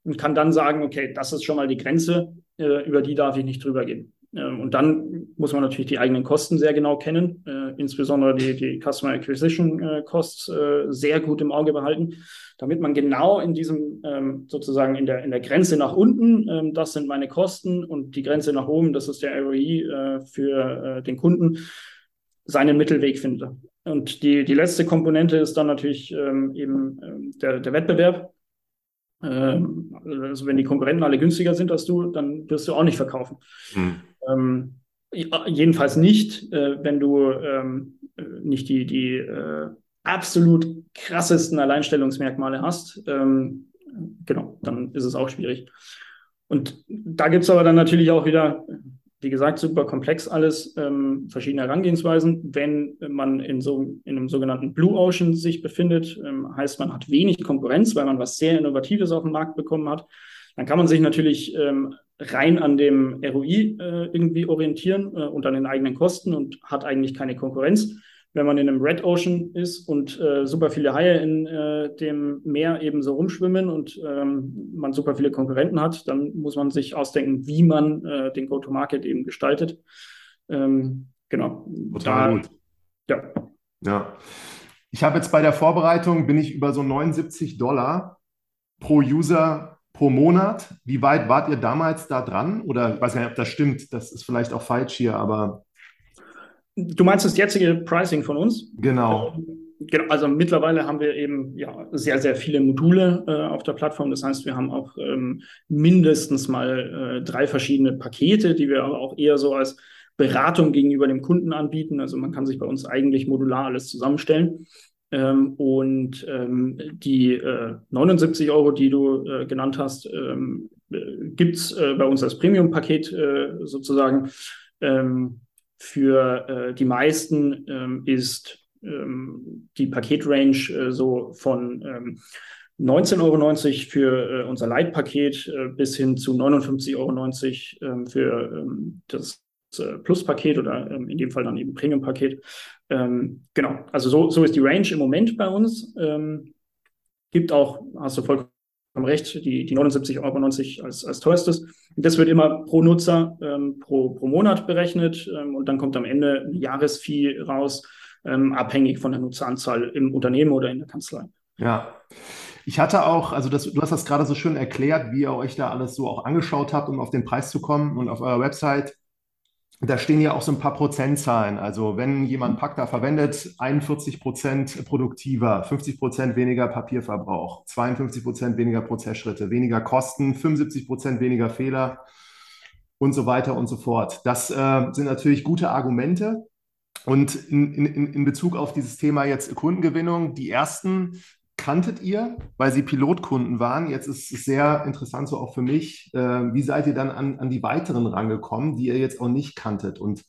und kann dann sagen, okay, das ist schon mal die Grenze, äh, über die darf ich nicht drüber gehen. Ähm, und dann muss man natürlich die eigenen Kosten sehr genau kennen, äh, insbesondere die, die Customer Acquisition äh, Costs äh, sehr gut im Auge behalten, damit man genau in diesem ähm, sozusagen in der, in der Grenze nach unten, ähm, das sind meine Kosten und die Grenze nach oben, das ist der ROI äh, für äh, den Kunden, seinen Mittelweg findet. Und die, die letzte Komponente ist dann natürlich ähm, eben ähm, der, der Wettbewerb. Ähm, also wenn die Konkurrenten alle günstiger sind als du, dann wirst du auch nicht verkaufen. Mhm. Ähm, jedenfalls nicht, äh, wenn du ähm, nicht die, die, äh, absolut krassesten Alleinstellungsmerkmale hast, ähm, genau, dann ist es auch schwierig. Und da gibt es aber dann natürlich auch wieder, wie gesagt, super komplex alles, ähm, verschiedene Herangehensweisen. Wenn man in so in einem sogenannten Blue Ocean sich befindet, ähm, heißt man hat wenig Konkurrenz, weil man was sehr Innovatives auf den Markt bekommen hat, dann kann man sich natürlich ähm, rein an dem ROI äh, irgendwie orientieren äh, und an den eigenen Kosten und hat eigentlich keine Konkurrenz wenn man in einem Red Ocean ist und äh, super viele Haie in äh, dem Meer eben so rumschwimmen und ähm, man super viele Konkurrenten hat, dann muss man sich ausdenken, wie man äh, den Go-to-Market eben gestaltet. Ähm, genau. Total da, gut. Ja. Ja. Ich habe jetzt bei der Vorbereitung, bin ich über so 79 Dollar pro User pro Monat. Wie weit wart ihr damals da dran? Oder ich weiß gar nicht, ob das stimmt. Das ist vielleicht auch falsch hier, aber Du meinst das jetzige Pricing von uns? Genau. Genau, also mittlerweile haben wir eben ja sehr, sehr viele Module äh, auf der Plattform. Das heißt, wir haben auch ähm, mindestens mal äh, drei verschiedene Pakete, die wir aber auch eher so als Beratung gegenüber dem Kunden anbieten. Also man kann sich bei uns eigentlich modular alles zusammenstellen. Ähm, und ähm, die äh, 79 Euro, die du äh, genannt hast, ähm, äh, gibt es äh, bei uns als Premium-Paket äh, sozusagen. Ähm, für äh, die meisten ähm, ist ähm, die Paketrange äh, so von ähm, 19,90 Euro für äh, unser Leitpaket bis hin zu 59,90 Euro ähm, für ähm, das Plus-Paket oder ähm, in dem Fall dann eben Premium-Paket. Ähm, genau, also so, so ist die Range im Moment bei uns. Ähm, gibt auch, hast du vollkommen recht, die, die 79,90 Euro als, als teuerstes. Das wird immer pro Nutzer ähm, pro, pro Monat berechnet ähm, und dann kommt am Ende ein Jahresfee raus, ähm, abhängig von der Nutzeranzahl im Unternehmen oder in der Kanzlei. Ja. Ich hatte auch, also das, du hast das gerade so schön erklärt, wie ihr euch da alles so auch angeschaut habt, um auf den Preis zu kommen und auf eurer Website da stehen ja auch so ein paar Prozentzahlen. Also wenn jemand Pacta verwendet, 41 Prozent produktiver, 50 Prozent weniger Papierverbrauch, 52 Prozent weniger Prozessschritte, weniger Kosten, 75 Prozent weniger Fehler und so weiter und so fort. Das äh, sind natürlich gute Argumente. Und in, in, in Bezug auf dieses Thema jetzt Kundengewinnung, die ersten kanntet ihr, weil sie Pilotkunden waren. Jetzt ist es sehr interessant, so auch für mich. Äh, wie seid ihr dann an, an die weiteren rangekommen, die ihr jetzt auch nicht kanntet? Und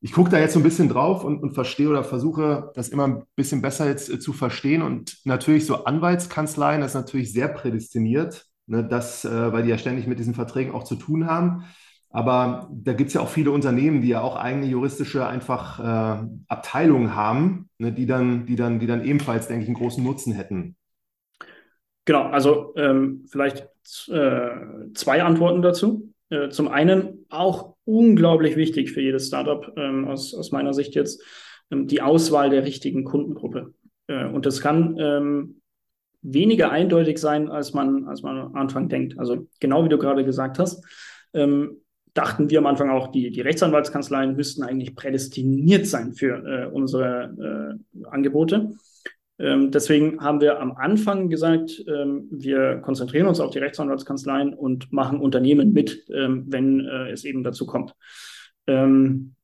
ich gucke da jetzt so ein bisschen drauf und, und verstehe oder versuche, das immer ein bisschen besser jetzt äh, zu verstehen. Und natürlich so Anwaltskanzleien, das ist natürlich sehr prädestiniert, ne, das, äh, weil die ja ständig mit diesen Verträgen auch zu tun haben. Aber da gibt es ja auch viele Unternehmen, die ja auch eigene juristische einfach äh, Abteilungen haben, ne, die, dann, die, dann, die dann ebenfalls, denke ich, einen großen Nutzen hätten. Genau, also ähm, vielleicht äh, zwei Antworten dazu. Äh, zum einen auch unglaublich wichtig für jedes Startup ähm, aus, aus meiner Sicht jetzt ähm, die Auswahl der richtigen Kundengruppe. Äh, und das kann ähm, weniger eindeutig sein, als man, als man am Anfang denkt. Also genau wie du gerade gesagt hast. Ähm, dachten wir am Anfang auch, die, die Rechtsanwaltskanzleien müssten eigentlich prädestiniert sein für äh, unsere äh, Angebote. Ähm, deswegen haben wir am Anfang gesagt, ähm, wir konzentrieren uns auf die Rechtsanwaltskanzleien und machen Unternehmen mit, ähm, wenn äh, es eben dazu kommt. Ähm,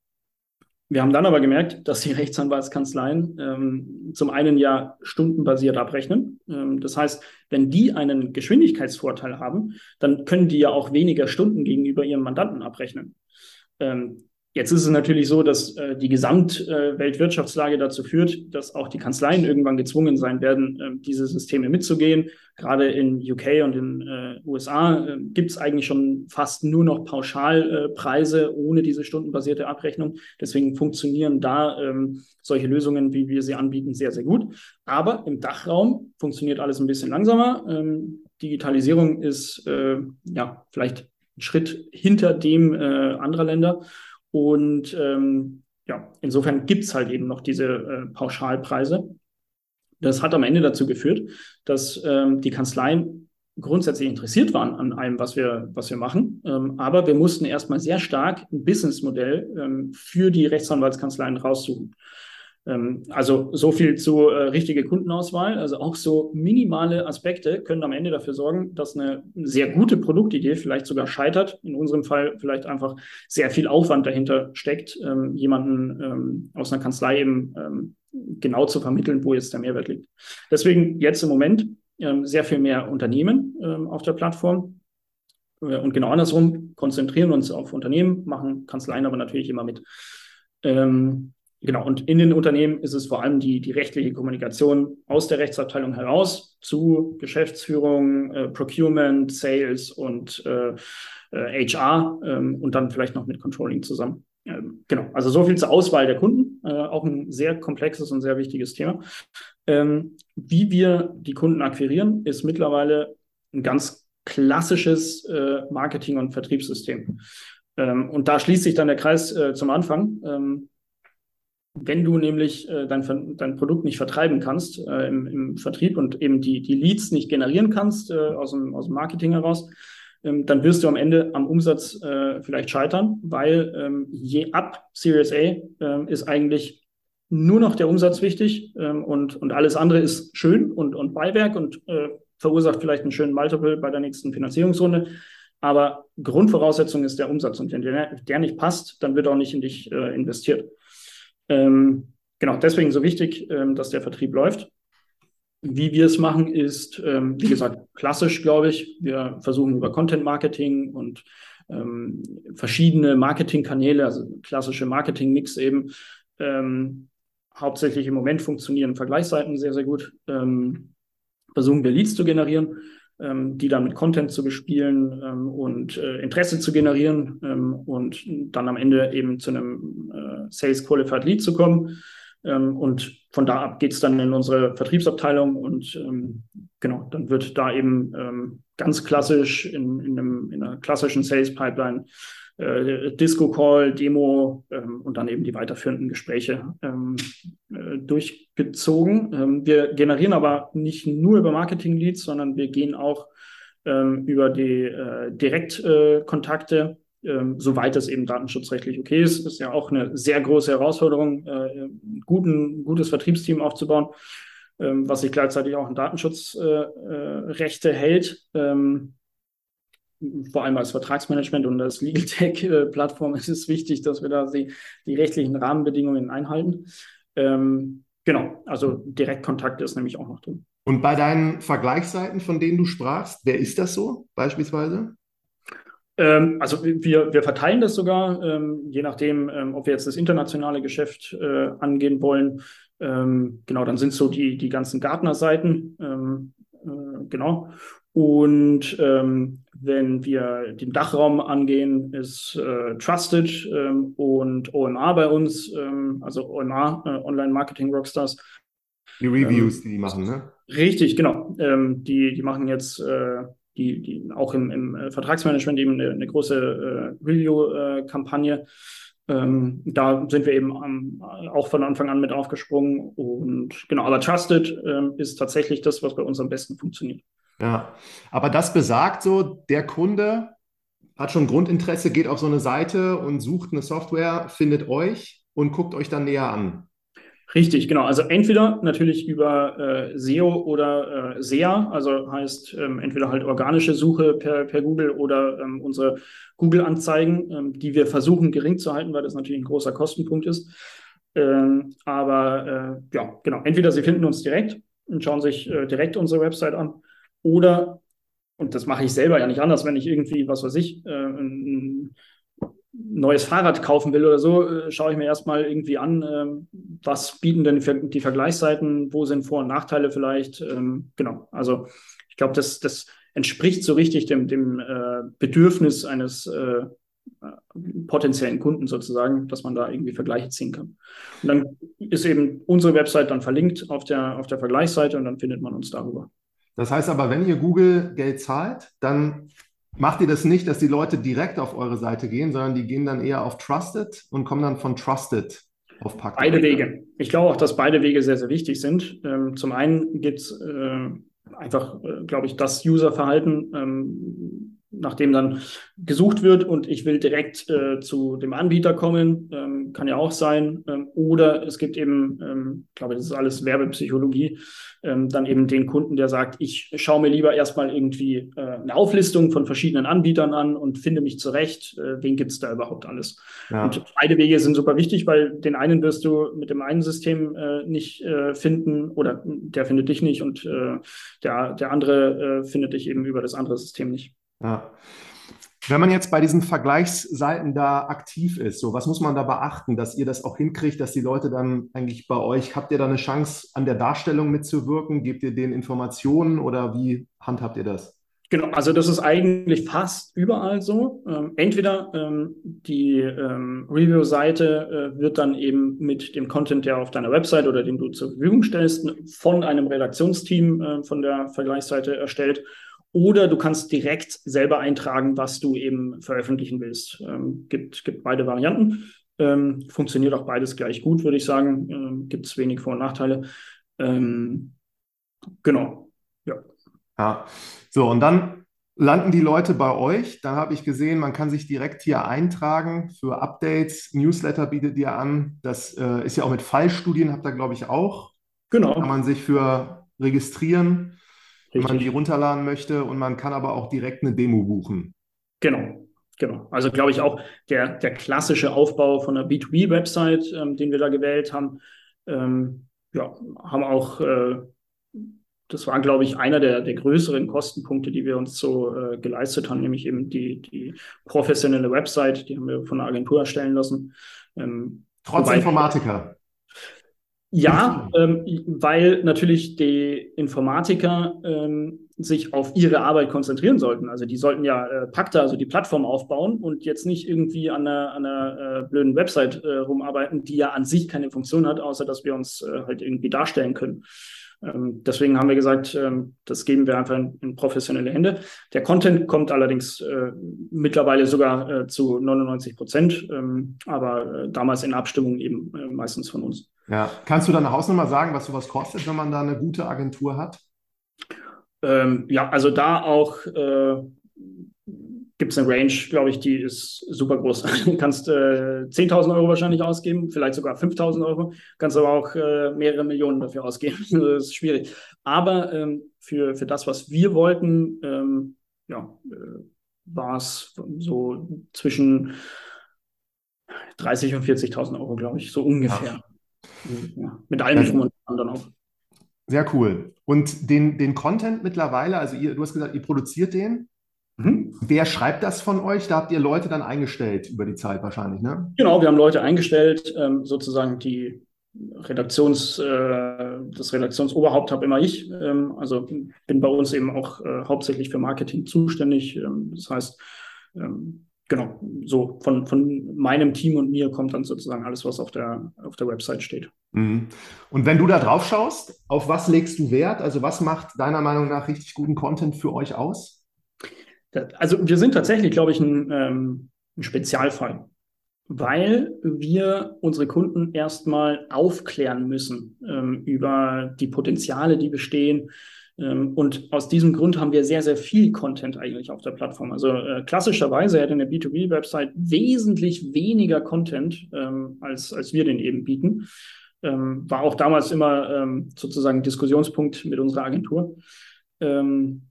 wir haben dann aber gemerkt, dass die Rechtsanwaltskanzleien ähm, zum einen ja stundenbasiert abrechnen. Ähm, das heißt, wenn die einen Geschwindigkeitsvorteil haben, dann können die ja auch weniger Stunden gegenüber ihrem Mandanten abrechnen. Ähm, Jetzt ist es natürlich so, dass äh, die Gesamtweltwirtschaftslage äh, dazu führt, dass auch die Kanzleien irgendwann gezwungen sein werden, äh, diese Systeme mitzugehen. Gerade in UK und in äh, USA äh, gibt es eigentlich schon fast nur noch Pauschalpreise äh, ohne diese stundenbasierte Abrechnung. Deswegen funktionieren da ähm, solche Lösungen, wie wir sie anbieten, sehr, sehr gut. Aber im Dachraum funktioniert alles ein bisschen langsamer. Ähm, Digitalisierung ist äh, ja vielleicht ein Schritt hinter dem äh, anderer Länder. Und ähm, ja, insofern gibt es halt eben noch diese äh, Pauschalpreise. Das hat am Ende dazu geführt, dass ähm, die Kanzleien grundsätzlich interessiert waren an allem, was wir, was wir machen. Ähm, aber wir mussten erstmal sehr stark ein Businessmodell ähm, für die Rechtsanwaltskanzleien raussuchen. Ähm, also so viel zu äh, richtige Kundenauswahl. Also auch so minimale Aspekte können am Ende dafür sorgen, dass eine sehr gute Produktidee vielleicht sogar scheitert. In unserem Fall vielleicht einfach sehr viel Aufwand dahinter steckt, ähm, jemanden ähm, aus einer Kanzlei eben ähm, genau zu vermitteln, wo jetzt der Mehrwert liegt. Deswegen jetzt im Moment ähm, sehr viel mehr Unternehmen ähm, auf der Plattform. Äh, und genau andersrum, konzentrieren uns auf Unternehmen, machen Kanzleien aber natürlich immer mit. Ähm, genau, und in den Unternehmen ist es vor allem die, die rechtliche Kommunikation aus der Rechtsabteilung heraus zu Geschäftsführung, äh, Procurement, Sales und äh, äh, HR ähm, und dann vielleicht noch mit Controlling zusammen. Ähm, genau, also so viel zur Auswahl der Kunden, äh, auch ein sehr komplexes und sehr wichtiges Thema. Ähm, wie wir die Kunden akquirieren, ist mittlerweile ein ganz klassisches äh, Marketing- und Vertriebssystem. Ähm, und da schließt sich dann der Kreis äh, zum Anfang. Ähm, wenn du nämlich äh, dein, dein Produkt nicht vertreiben kannst äh, im, im, Vertrieb und eben die, die Leads nicht generieren kannst äh, aus, dem, aus dem Marketing heraus, ähm, dann wirst du am Ende am Umsatz äh, vielleicht scheitern, weil ähm, je ab Series A äh, ist eigentlich nur noch der Umsatz wichtig ähm, und, und alles andere ist schön und, und Beiwerk und äh, verursacht vielleicht einen schönen Multiple bei der nächsten Finanzierungsrunde. Aber Grundvoraussetzung ist der Umsatz. Und wenn der, der nicht passt, dann wird auch nicht in dich äh, investiert. Ähm, genau, deswegen so wichtig, ähm, dass der Vertrieb läuft. Wie wir es machen, ist, ähm, wie gesagt, klassisch, glaube ich. Wir versuchen über Content Marketing und ähm, verschiedene Marketingkanäle, also klassische Marketing-Mix eben, ähm, hauptsächlich im Moment funktionieren Vergleichsseiten sehr, sehr gut. Ähm, versuchen wir Leads zu generieren, die dann mit Content zu bespielen ähm, und äh, Interesse zu generieren ähm, und dann am Ende eben zu einem äh, Sales Qualified Lead zu kommen. Ähm, und von da ab geht es dann in unsere Vertriebsabteilung und ähm, genau, dann wird da eben ähm, ganz klassisch in, in, einem, in einer klassischen Sales Pipeline äh, Disco-Call, Demo ähm, und dann eben die weiterführenden Gespräche ähm, äh, durchgezogen. Ähm, wir generieren aber nicht nur über Marketing-Leads, sondern wir gehen auch ähm, über die äh, Direktkontakte, ähm, soweit es eben datenschutzrechtlich okay ist. Ist ja auch eine sehr große Herausforderung, äh, guten, gutes Vertriebsteam aufzubauen, ähm, was sich gleichzeitig auch an Datenschutzrechte äh, äh, hält. Ähm, vor allem als Vertragsmanagement und als Legal Tech-Plattform ist es wichtig, dass wir da die, die rechtlichen Rahmenbedingungen einhalten. Ähm, genau, also Direktkontakt ist nämlich auch noch drin. Und bei deinen Vergleichsseiten, von denen du sprachst, wer ist das so beispielsweise? Ähm, also wir, wir verteilen das sogar, ähm, je nachdem, ähm, ob wir jetzt das internationale Geschäft äh, angehen wollen. Ähm, genau, dann sind so die, die ganzen Gartner-Seiten. Ähm, äh, genau. Und ähm, wenn wir den Dachraum angehen, ist äh, Trusted ähm, und OMR bei uns, ähm, also OMR, äh, Online Marketing Rockstars. Die Reviews, ähm, die die machen, ne? Richtig, genau. Ähm, die, die machen jetzt äh, die, die auch im, im äh, Vertragsmanagement eben eine, eine große äh, Review-Kampagne. Ähm, da sind wir eben ähm, auch von Anfang an mit aufgesprungen. Und genau, aber Trusted ähm, ist tatsächlich das, was bei uns am besten funktioniert. Ja, aber das besagt so, der Kunde hat schon Grundinteresse, geht auf so eine Seite und sucht eine Software, findet euch und guckt euch dann näher an. Richtig, genau. Also entweder natürlich über äh, SEO oder äh, SEA, also heißt ähm, entweder halt organische Suche per, per Google oder ähm, unsere Google-Anzeigen, ähm, die wir versuchen gering zu halten, weil das natürlich ein großer Kostenpunkt ist. Ähm, aber äh, ja, genau. Entweder Sie finden uns direkt und schauen sich äh, direkt unsere Website an oder, und das mache ich selber ja nicht anders, wenn ich irgendwie, was weiß ich, äh, ein neues Fahrrad kaufen will oder so, äh, schaue ich mir erstmal irgendwie an, äh, was bieten denn die Vergleichsseiten, wo sind Vor- und Nachteile vielleicht. Ähm, genau, also ich glaube, das, das entspricht so richtig dem, dem äh, Bedürfnis eines äh, potenziellen Kunden sozusagen, dass man da irgendwie Vergleiche ziehen kann. Und dann ist eben unsere Website dann verlinkt auf der, auf der Vergleichsseite und dann findet man uns darüber. Das heißt aber, wenn ihr Google Geld zahlt, dann macht ihr das nicht, dass die Leute direkt auf eure Seite gehen, sondern die gehen dann eher auf Trusted und kommen dann von Trusted auf Pack. Beide Wege. Ich glaube auch, dass beide Wege sehr, sehr wichtig sind. Ähm, zum einen gibt es äh, einfach, äh, glaube ich, das Userverhalten, ähm, nachdem dann gesucht wird und ich will direkt äh, zu dem Anbieter kommen, ähm, kann ja auch sein. Ähm, oder es gibt eben, ähm, ich glaube, das ist alles Werbepsychologie, ähm, dann eben den Kunden, der sagt, ich schaue mir lieber erstmal irgendwie äh, eine Auflistung von verschiedenen Anbietern an und finde mich zurecht, äh, wen gibt es da überhaupt alles. Ja. Und beide Wege sind super wichtig, weil den einen wirst du mit dem einen System äh, nicht äh, finden oder der findet dich nicht und äh, der, der andere findet dich eben über das andere System nicht. Ja. Wenn man jetzt bei diesen Vergleichsseiten da aktiv ist, so was muss man da beachten, dass ihr das auch hinkriegt, dass die Leute dann eigentlich bei euch, habt ihr da eine Chance, an der Darstellung mitzuwirken? Gebt ihr denen Informationen oder wie handhabt ihr das? Genau, also das ist eigentlich fast überall so. Ähm, entweder ähm, die ähm, Review-Seite äh, wird dann eben mit dem Content, der auf deiner Website oder den du zur Verfügung stellst, von einem Redaktionsteam äh, von der Vergleichsseite erstellt oder du kannst direkt selber eintragen, was du eben veröffentlichen willst. Ähm, gibt, gibt beide Varianten. Ähm, funktioniert auch beides gleich gut, würde ich sagen. Ähm, gibt es wenig Vor- und Nachteile. Ähm, genau. Ja. Ja. So, und dann landen die Leute bei euch. Da habe ich gesehen, man kann sich direkt hier eintragen für Updates. Newsletter bietet ihr an. Das äh, ist ja auch mit Fallstudien, habt ihr, glaube ich, auch. Genau. Kann man sich für registrieren wenn man die runterladen möchte und man kann aber auch direkt eine Demo buchen. Genau, genau. Also glaube ich auch der, der klassische Aufbau von einer B2B-Website, ähm, den wir da gewählt haben, ähm, ja, haben auch, äh, das war, glaube ich, einer der, der größeren Kostenpunkte, die wir uns so äh, geleistet haben, nämlich eben die, die professionelle Website, die haben wir von einer Agentur erstellen lassen. Ähm, Trotz Informatiker. Ja, ähm, weil natürlich die Informatiker ähm, sich auf ihre Arbeit konzentrieren sollten. Also die sollten ja äh, Pacta, also die Plattform aufbauen und jetzt nicht irgendwie an einer, an einer äh, blöden Website äh, rumarbeiten, die ja an sich keine Funktion hat, außer dass wir uns äh, halt irgendwie darstellen können. Ähm, deswegen haben wir gesagt, ähm, das geben wir einfach in, in, professionelle Hände. Der Content kommt allerdings äh, mittlerweile sogar äh, zu 99 Prozent, ähm, aber damals in Abstimmung eben meistens von uns. Ja, kannst du da eine Hausnummer sagen, was sowas kostet, wenn man da eine gute Agentur hat? Ähm, ja, also da auch äh, gibt es eine Range, glaube ich, die ist super groß. Du kannst äh, 10.000 Euro wahrscheinlich ausgeben, vielleicht sogar 5.000 Euro, kannst aber auch äh, mehrere Millionen dafür ausgeben. das ist schwierig. Aber ähm, für, für das, was wir wollten, ähm, ja, äh, war es so zwischen 30.000 und 40.000 Euro, glaube ich, so ungefähr. Ach. Ja, mit allem drum und dran auch. Sehr cool. Und den, den Content mittlerweile, also ihr, du hast gesagt, ihr produziert den. Mhm. Wer schreibt das von euch? Da habt ihr Leute dann eingestellt über die Zeit wahrscheinlich, ne? Genau, wir haben Leute eingestellt, ähm, sozusagen die Redaktions, äh, das Redaktionsoberhaupt habe immer ich. Ähm, also bin bei uns eben auch äh, hauptsächlich für Marketing zuständig. Ähm, das heißt, ähm, genau, so von, von meinem Team und mir kommt dann sozusagen alles, was auf der, auf der Website steht. Mhm. Und wenn du da drauf schaust, auf was legst du Wert? Also was macht deiner Meinung nach richtig guten Content für euch aus? Also wir sind tatsächlich, glaube ich, ein, ähm, ein Spezialfall, weil wir unsere Kunden erstmal aufklären müssen ähm, über die Potenziale, die bestehen, und aus diesem Grund haben wir sehr, sehr viel Content eigentlich auf der Plattform. Also äh, klassischerweise hätte eine B2B-Website wesentlich weniger Content, ähm, als, als wir den eben bieten. Ähm, war auch damals immer ähm, sozusagen Diskussionspunkt mit unserer Agentur. Ähm,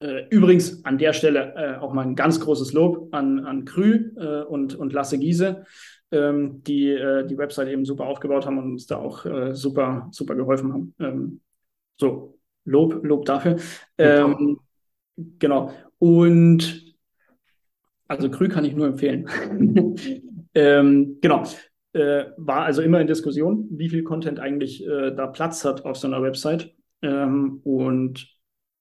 äh, übrigens an der Stelle äh, auch mal ein ganz großes Lob an, an Krü äh, und, und Lasse Giese, ähm, die äh, die Website eben super aufgebaut haben und uns da auch äh, super, super geholfen haben. so, Lob, Lob dafür. Ähm, genau. Und also Krü kann ich nur empfehlen. ähm, genau. Äh, war also immer in Diskussion, wie viel Content eigentlich äh, da Platz hat auf so einer Website. Ähm, und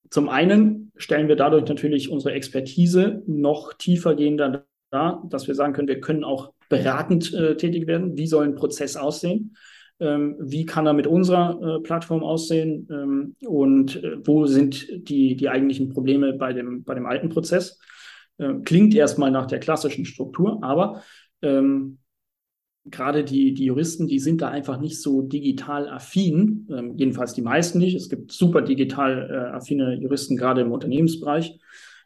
zum einen stellen wir dadurch natürlich unsere Expertise noch tiefer gehender dar, dass wir sagen können, wir können auch beratend äh, tätig werden. Wie soll ein Prozess aussehen? Ähm, wie kann er mit unserer äh, Plattform aussehen ähm, und äh, wo sind die, die eigentlichen Probleme bei dem, bei dem alten Prozess. Äh, klingt erstmal nach der klassischen Struktur, aber ähm, gerade die, die Juristen, die sind da einfach nicht so digital affin, ähm, jedenfalls die meisten nicht. Es gibt super digital äh, affine Juristen, gerade im Unternehmensbereich.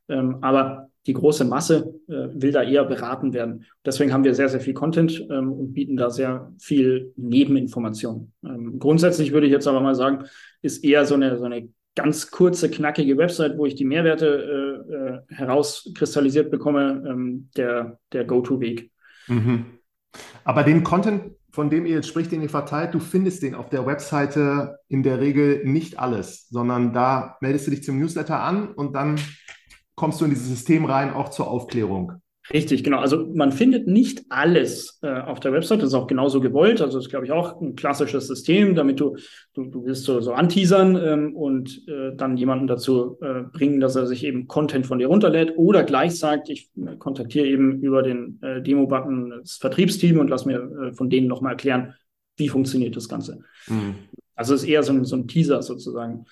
Ähm, aber die große Masse äh, will da eher beraten werden. Deswegen haben wir sehr, sehr viel Content ähm, und bieten da sehr viel Nebeninformationen. Ähm, grundsätzlich würde ich jetzt aber mal sagen, ist eher so eine, so eine ganz kurze, knackige Website, wo ich die Mehrwerte äh, äh, herauskristallisiert bekomme, ähm, der, der Go-To-Weg. Mhm. Aber den Content, von dem ihr jetzt spricht, den ihr verteilt, du findest den auf der Webseite in der Regel nicht alles, sondern da meldest du dich zum Newsletter an und dann kommst du in dieses System rein, auch zur Aufklärung. Richtig, genau. Also man findet nicht alles äh, auf der Website. Das ist auch genauso gewollt. Also das ist, glaube ich, auch ein klassisches System, damit du, du, du willst so, so anteasern ähm, und äh, dann jemanden dazu äh, bringen, dass er sich eben Content von dir runterlädt oder gleich sagt, ich äh, kontaktiere eben über den äh, Demo-Button das Vertriebsteam und lass mir äh, von denen nochmal erklären, wie funktioniert das Ganze. Mhm. Also es ist eher so ein, so ein Teaser sozusagen.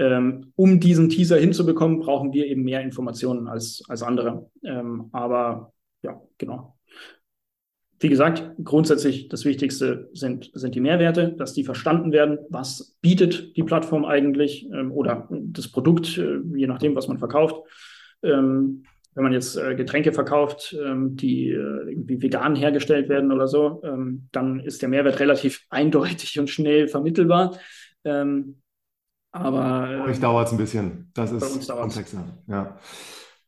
Ähm, um diesen Teaser hinzubekommen, brauchen wir eben mehr Informationen als, als andere. Ähm, aber ja, genau. Wie gesagt, grundsätzlich das Wichtigste sind, sind die Mehrwerte, dass die verstanden werden. Was bietet die Plattform eigentlich ähm, oder das Produkt, äh, je nachdem, was man verkauft. Ähm, wenn man jetzt äh, Getränke verkauft, ähm, die äh, irgendwie vegan hergestellt werden oder so, ähm, dann ist der Mehrwert relativ eindeutig und schnell vermittelbar. Ähm, aber. Euch dauert es ein bisschen. Das ist komplexer. Ja.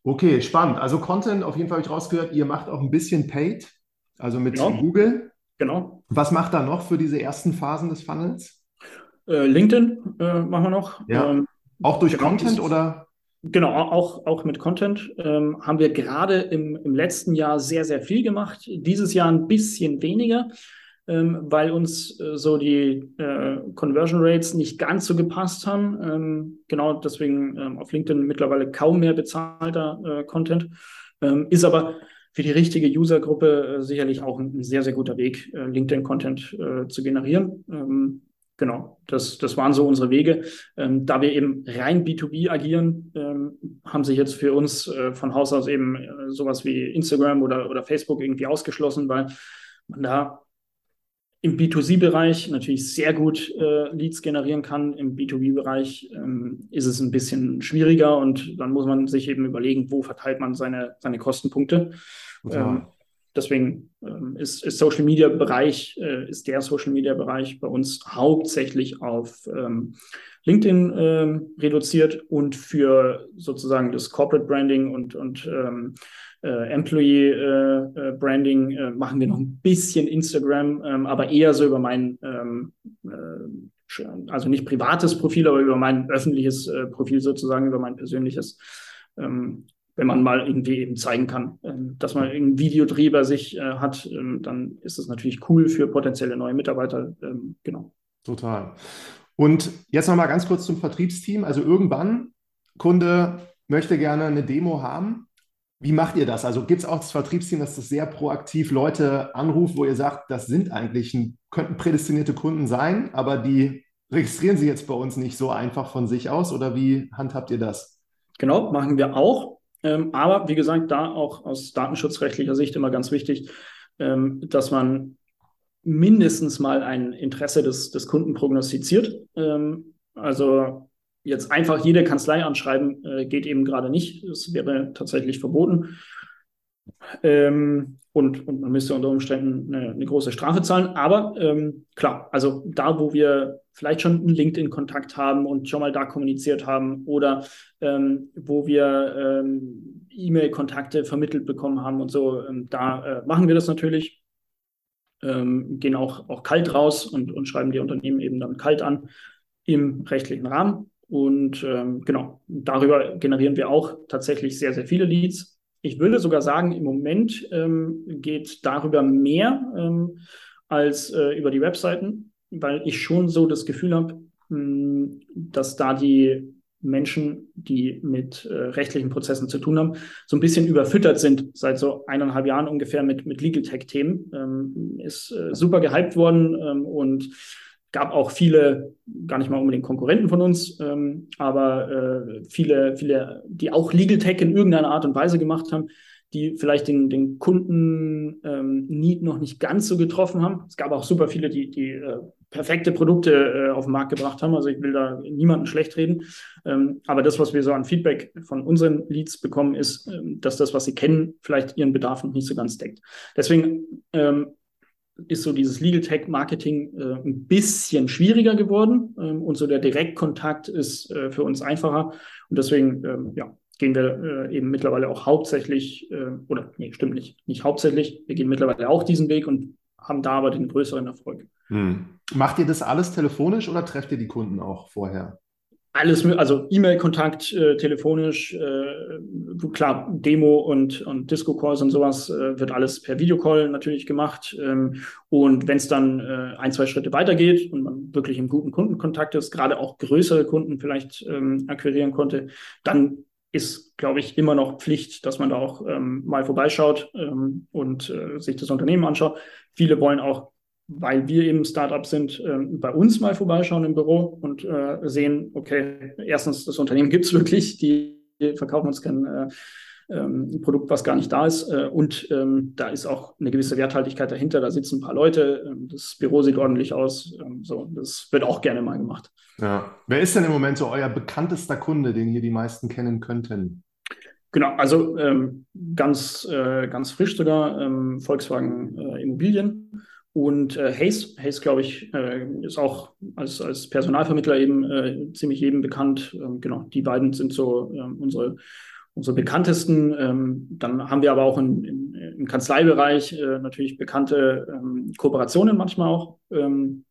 Okay, spannend. Also Content, auf jeden Fall habe ich rausgehört, ihr macht auch ein bisschen Paid, also mit genau. Google. Genau. Was macht da noch für diese ersten Phasen des Funnels? Äh, LinkedIn äh, machen wir noch. Ja. Ähm, auch durch genau, Content oder? Genau, auch, auch mit Content ähm, haben wir gerade im, im letzten Jahr sehr, sehr viel gemacht. Dieses Jahr ein bisschen weniger ähm, weil uns äh, so die äh, Conversion Rates nicht ganz so gepasst haben. Ähm, genau deswegen ähm, auf LinkedIn mittlerweile kaum mehr bezahlter äh, Content. Ähm, ist aber für die richtige Usergruppe äh, sicherlich auch ein, ein, sehr, sehr guter Weg, äh, LinkedIn-Content äh, zu generieren. Ähm, genau, das, das waren so unsere Wege. Ähm, da wir eben rein B2B agieren, haben sich jetzt für uns von Haus aus eben sowas wie Instagram oder, oder Facebook irgendwie ausgeschlossen, weil man da im B2C-Bereich natürlich sehr gut äh, Leads generieren kann. Im B2B-Bereich ähm, ist es ein bisschen schwieriger und dann muss man sich eben überlegen, wo verteilt man seine, seine Kostenpunkte. Ähm, deswegen ähm, ist, ist Social Media Bereich, äh, ist der Social Media Bereich bei uns hauptsächlich auf ähm, LinkedIn äh, reduziert und für sozusagen das Corporate Branding und, und ähm, äh, Employee äh, äh, Branding äh, machen wir noch ein bisschen Instagram, ähm, aber eher so über mein, ähm, äh, also nicht privates Profil, aber über mein öffentliches äh, Profil sozusagen, über mein persönliches. Ähm, wenn man mal irgendwie eben zeigen kann, ähm, dass man einen Videodreh bei sich hat, ähm, dann ist das natürlich cool für potenzielle neue Mitarbeiter. Genau. Total. Und jetzt noch mal ganz kurz zum Vertriebsteam. Also irgendwann Kunde möchte gerne eine Demo haben wie macht ihr das? Also gibt es auch das Vertriebsteam, dass das sehr proaktiv Leute anruft, wo ihr sagt, das sind eigentlich, könnten prädestinierte Kunden sein, aber die registrieren sie jetzt bei uns nicht so einfach von sich aus oder wie handhabt ihr das? Genau, machen wir auch. Ähm, aber wie gesagt, da auch aus datenschutzrechtlicher Sicht immer ganz wichtig, ähm, dass man mindestens mal ein Interesse des, des Kunden prognostiziert. Ähm, also jetzt einfach jede Kanzlei anschreiben, äh, geht eben gerade nicht. Das wäre tatsächlich verboten. Ähm, und, und man müsste unter Umständen eine, eine große Strafe zahlen. Aber ähm, klar, also da, wo wir vielleicht schon einen LinkedIn-Kontakt haben und schon mal da kommuniziert haben oder ähm, wo wir ähm, E-Mail-Kontakte vermittelt bekommen haben und so, ähm, da äh, machen wir das natürlich. Ähm, gehen auch, auch kalt raus und, und schreiben die Unternehmen eben dann kalt an im rechtlichen Rahmen. Und ähm, genau, darüber generieren wir auch tatsächlich sehr, sehr viele Leads. Ich würde sogar sagen, im Moment ähm, geht darüber mehr ähm, als äh, über die Webseiten, weil ich schon so das Gefühl habe, hm, dass da die Menschen, die mit äh, rechtlichen Prozessen zu tun haben, so ein bisschen überfüttert sind seit so eineinhalb Jahren ungefähr mit, mit Legal Tech-Themen. Ähm, ist äh, super gehypt worden ähm, und gab auch viele, gar nicht mal unbedingt Konkurrenten von uns, ähm, aber äh, viele, viele, die auch Legal Tech in irgendeiner Art und Weise gemacht haben, die vielleicht den, den Kunden-Need ähm, noch nicht ganz so getroffen haben. Es gab auch super viele, die, die äh, perfekte Produkte äh, auf den Markt gebracht haben. Also ich will da niemanden schlecht reden. Ähm, aber das, was wir so an Feedback von unseren Leads bekommen, ist, ähm, dass das, was sie kennen, vielleicht ihren Bedarf noch nicht so ganz deckt. Deswegen ähm, ist so dieses Legal Tech Marketing äh, ein bisschen schwieriger geworden ähm, und so der Direktkontakt ist äh, für uns einfacher und deswegen ähm, ja, gehen wir äh, eben mittlerweile auch hauptsächlich äh, oder nee, stimmt nicht, nicht hauptsächlich, wir gehen mittlerweile auch diesen Weg und haben da aber den größeren Erfolg. Hm. Macht ihr das alles telefonisch oder trefft ihr die Kunden auch vorher? Alles, also E-Mail-Kontakt, äh, telefonisch, äh, klar, Demo und, und Disco-Calls und sowas äh, wird alles per Videocall natürlich gemacht. Ähm, und wenn es dann äh, ein, zwei Schritte weitergeht und man wirklich im guten Kundenkontakt ist, gerade auch größere Kunden vielleicht ähm, akquirieren konnte, dann ist, glaube ich, immer noch Pflicht, dass man da auch ähm, mal vorbeischaut ähm, und äh, sich das Unternehmen anschaut. Viele wollen auch weil wir eben Startup sind, äh, bei uns mal vorbeischauen im Büro und äh, sehen, okay, erstens, das Unternehmen gibt es wirklich, die verkaufen uns kein äh, ähm, Produkt, was gar nicht da ist. Äh, und ähm, da ist auch eine gewisse Werthaltigkeit dahinter. Da sitzen ein paar Leute, ähm, das Büro sieht ordentlich aus. Ähm, so, das wird auch gerne mal gemacht. Ja. Wer ist denn im Moment so euer bekanntester Kunde, den hier die meisten kennen könnten? Genau, also ähm, ganz, äh, ganz frisch sogar ähm, Volkswagen äh, Immobilien. Und äh, Hayes, Hayes glaube ich, äh, ist auch als, als Personalvermittler eben äh, ziemlich jedem bekannt. Ähm, genau, die beiden sind so ähm, unsere, unsere bekanntesten. Ähm, dann haben wir aber auch in, in, im Kanzleibereich äh, natürlich bekannte ähm, Kooperationen manchmal auch. Ähm,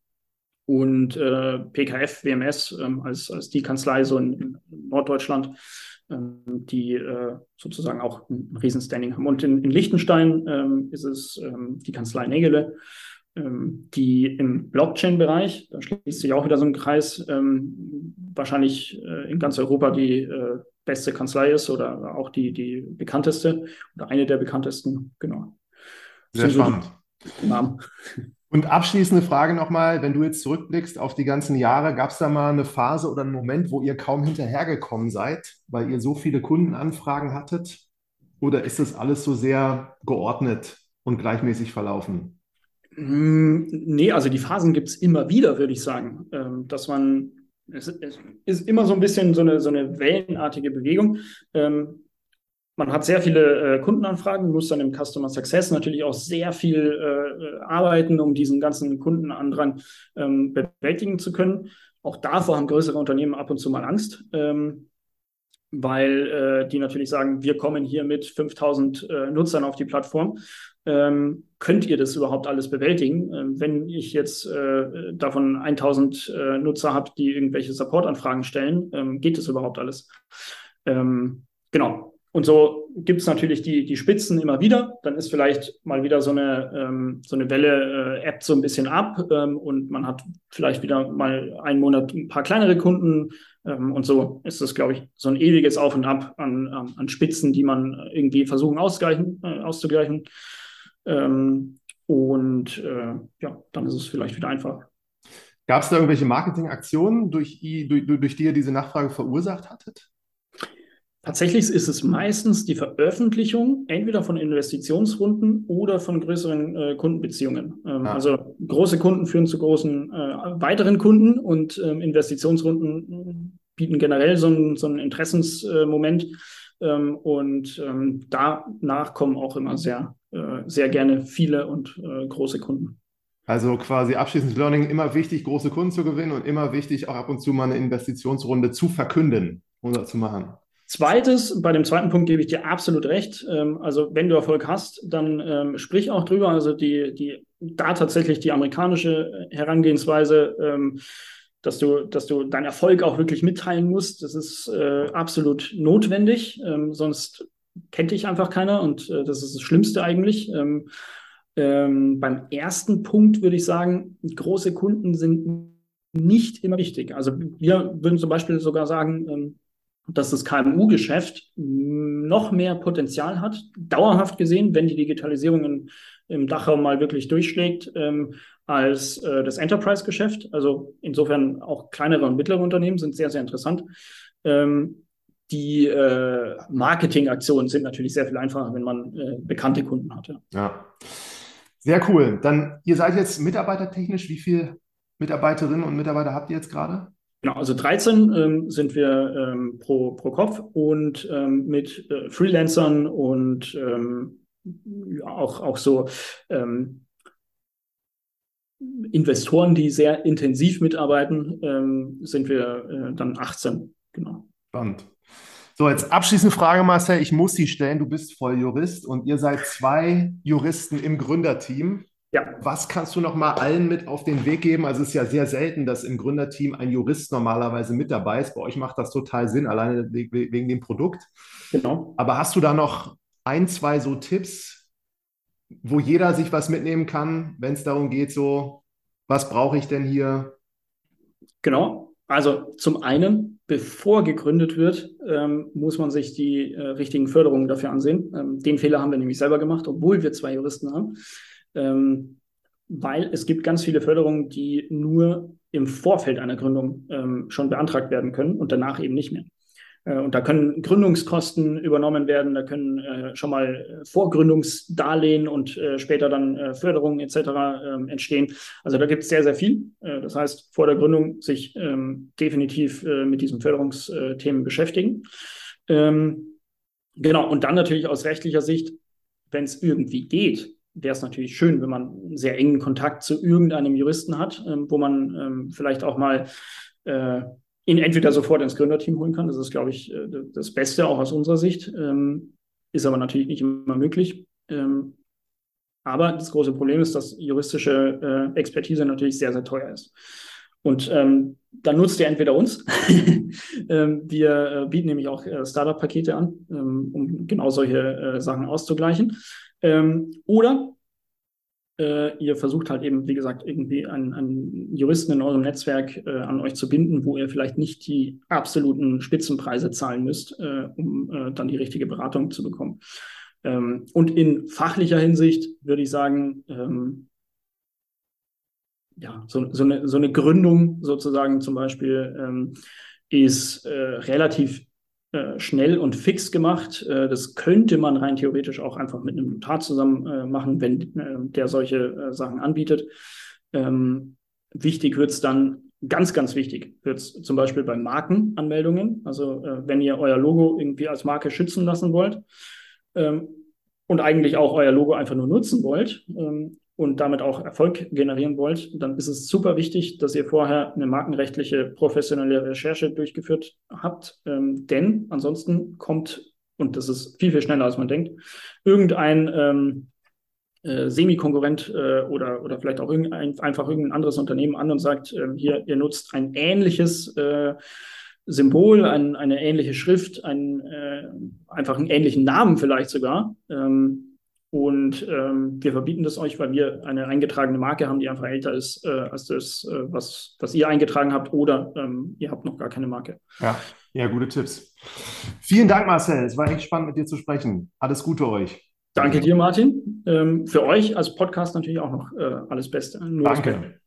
und äh, PKF, WMS ähm, als, als die Kanzlei so in, in Norddeutschland, die äh, sozusagen auch ein Riesenstanding haben. Und in, in Liechtenstein ist es die Kanzlei Nägele ähm, die im Blockchain-Bereich, da schließt sich auch wieder so ein Kreis, ähm, wahrscheinlich äh, in ganz Europa die äh, beste Kanzlei ist oder auch die, die bekannteste oder eine der bekanntesten, genau. Sehr spannend. Namen. Und abschließende Frage nochmal, wenn du jetzt zurückblickst auf die ganzen Jahre, gab es da mal eine Phase oder einen Moment, wo ihr kaum hinterhergekommen seid, weil ihr so viele Kundenanfragen hattet? Oder ist das alles so sehr geordnet und gleichmäßig verlaufen? Hm, nee, also die Phasen gibt es immer wieder, würde ich sagen. Ähm, dass man, es, es, ist immer so ein bisschen so eine, so eine wellenartige Bewegung. Ähm, man hat sehr viele äh, Kundenanfragen, muss dann im Customer Success natürlich auch sehr viel äh, arbeiten, um diesen ganzen Kundenandrang ähm, bewältigen zu können. Auch davor haben größere Unternehmen ab und zu mal Angst. Ähm, weil äh, die natürlich sagen, wir kommen hier mit 5000 äh, Nutzern auf die Plattform. Ähm, könnt ihr das überhaupt alles bewältigen? Ähm, wenn ich jetzt äh, davon 1000 äh, Nutzer habe, die irgendwelche Supportanfragen stellen, ähm, geht das überhaupt alles? Ähm, genau. Und so gibt es natürlich die, die Spitzen immer wieder. Dann ist vielleicht mal wieder so eine, ähm, so eine Welle, äh, App so ein bisschen ab ähm, und man hat vielleicht wieder mal einen Monat ein paar kleinere Kunden. Und so ist das, glaube ich, so ein ewiges Auf und Ab an, an, Spitzen, die man irgendwie versuchen auszugleichen. Äh, auszugleichen. Ähm, und äh, ja, dann ist es vielleicht wieder einfach. Gab es da irgendwelche Marketingaktionen, durch, durch, durch die ihr diese Nachfrage verursacht hattet? Tatsächlich ist es meistens die Veröffentlichung entweder von Investitionsrunden oder von größeren äh, Kundenbeziehungen. Ähm, ah. Also große Kunden führen zu großen äh, weiteren Kunden und ähm, Investitionsrunden bieten generell so, ein, so einen Interessensmoment. Ähm, und ähm, danach kommen auch immer sehr, äh, sehr gerne viele und äh, große Kunden. Also quasi abschließend Learning, immer wichtig, große Kunden zu gewinnen und immer wichtig, auch ab und zu mal eine Investitionsrunde zu verkünden oder zu machen. Zweites, bei dem zweiten Punkt gebe ich dir absolut recht. Ähm, also wenn du Erfolg hast, dann ähm, sprich auch drüber. Also die, die, da tatsächlich die amerikanische Herangehensweise, ähm, dass du, dass du deinen Erfolg auch wirklich mitteilen musst, das ist äh, absolut notwendig. Ähm, sonst kennt dich einfach keiner und äh, das ist das Schlimmste eigentlich. Ähm, ähm, beim ersten Punkt würde ich sagen, große Kunden sind nicht immer wichtig. Also wir würden zum Beispiel sogar sagen, ähm, dass das KMU-Geschäft noch mehr Potenzial hat, dauerhaft gesehen, wenn die Digitalisierung in, im Dachraum mal wirklich durchschlägt, ähm, als äh, das Enterprise-Geschäft. Also insofern auch kleinere und mittlere Unternehmen sind sehr, sehr interessant. Ähm, die äh, Marketingaktionen sind natürlich sehr viel einfacher, wenn man äh, bekannte Kunden hat. Ja. ja. Sehr cool. Dann, ihr seid jetzt mitarbeitertechnisch, wie viele Mitarbeiterinnen und Mitarbeiter habt ihr jetzt gerade? Genau, also 13 ähm, sind wir ähm, pro, pro Kopf und ähm, mit äh, Freelancern und ähm, ja, auch, auch so ähm, Investoren, die sehr intensiv mitarbeiten, ähm, sind wir äh, dann 18. Genau. Spannend. So, jetzt abschließende Frage, Marcel. Ich muss sie stellen. Du bist Volljurist und ihr seid zwei Juristen im Gründerteam. Ja. Was kannst du noch mal allen mit auf den Weg geben? Also es ist ja sehr selten, dass im Gründerteam ein Jurist normalerweise mit dabei ist. Bei euch macht das total Sinn, alleine wegen dem Produkt. Genau. Aber hast du da noch ein, zwei so Tipps, wo jeder sich was mitnehmen kann, wenn es darum geht, so, was brauche ich denn hier? Genau. Also zum einen, bevor gegründet wird, ähm, muss man sich die äh, richtigen Förderungen dafür ansehen. Ähm, den Fehler haben wir nämlich selber gemacht, obwohl wir zwei Juristen haben ähm, weil es gibt ganz viele Förderungen, die nur im Vorfeld einer Gründung ähm, schon beantragt werden können und danach eben nicht mehr. Äh, und da können Gründungskosten übernommen werden, da können äh, schon mal äh, Vorgründungsdarlehen und äh, später dann äh, Förderungen etc. Ähm, entstehen. Also da gibt es sehr, sehr viel. Äh, das heißt, vor der Gründung sich ähm, definitiv mit diesen Förderungsthemen beschäftigen. Ähm, genau, und dann natürlich aus rechtlicher Sicht, wenn es irgendwie geht, wäre es natürlich schön, wenn man einen sehr engen Kontakt zu irgendeinem Juristen hat, ähm, wo man ähm, vielleicht auch mal ihn entweder sofort ins Gründerteam holen kann. Das ist, glaube ich, äh, das Beste auch aus unserer Sicht. Ähm, ist aber natürlich nicht immer möglich. Ähm, aber das große Problem ist, dass juristische äh, Expertise natürlich sehr, sehr teuer ist. Und ähm, dann nutzt ihr entweder uns. wir äh, bieten nämlich auch Startup-Pakete an, um genau solche Sachen auszugleichen. Oder äh, ihr versucht halt eben, wie gesagt, irgendwie einen, einen Juristen in eurem Netzwerk äh, an euch zu binden, wo ihr vielleicht nicht die absoluten Spitzenpreise zahlen müsst, äh, um äh, dann die richtige Beratung zu bekommen. Ähm, und in fachlicher Hinsicht würde ich sagen, ähm, ja, so, so, eine, so eine Gründung sozusagen zum Beispiel ähm, ist äh, relativ äh, schnell und fix gemacht. Äh, das könnte man rein theoretisch auch einfach mit einem Notar zusammen äh, machen, wenn äh, der solche Sachen anbietet. Ähm, wichtig wird es dann, ganz, ganz wichtig wird es zum Beispiel bei Markenanmeldungen. Also wenn ihr euer Logo irgendwie als Marke schützen lassen wollt ähm, und eigentlich auch euer Logo einfach nur nutzen wollt, ähm, und damit auch Erfolg generieren wollt, dann ist es super wichtig, dass ihr vorher eine markenrechtliche professionelle Recherche durchgeführt habt. Ähm, denn ansonsten kommt, und das ist viel, viel schneller als man denkt, irgendein ähm, äh, Semi-Konkurrent äh, oder, oder vielleicht auch irgendein, einfach irgendein anderes Unternehmen an und sagt, äh, hier, ihr nutzt ein ähnliches äh, Symbol, ein, eine ähnliche Schrift, ein, äh, einfach einen ähnlichen Namen vielleicht sogar. Ähm, und ähm, wir verbieten das euch, weil wir eine eingetragene Marke haben, die einfach älter ist äh, als das, äh, was, was ihr eingetragen habt, oder ähm, ihr habt noch gar keine Marke. Ja, ja, gute Tipps. Vielen Dank, Marcel. Es war echt spannend, mit dir zu sprechen. Alles Gute euch. Danke dir, Martin. Ähm, für euch als Podcast natürlich auch noch äh, alles Beste. Nur Danke.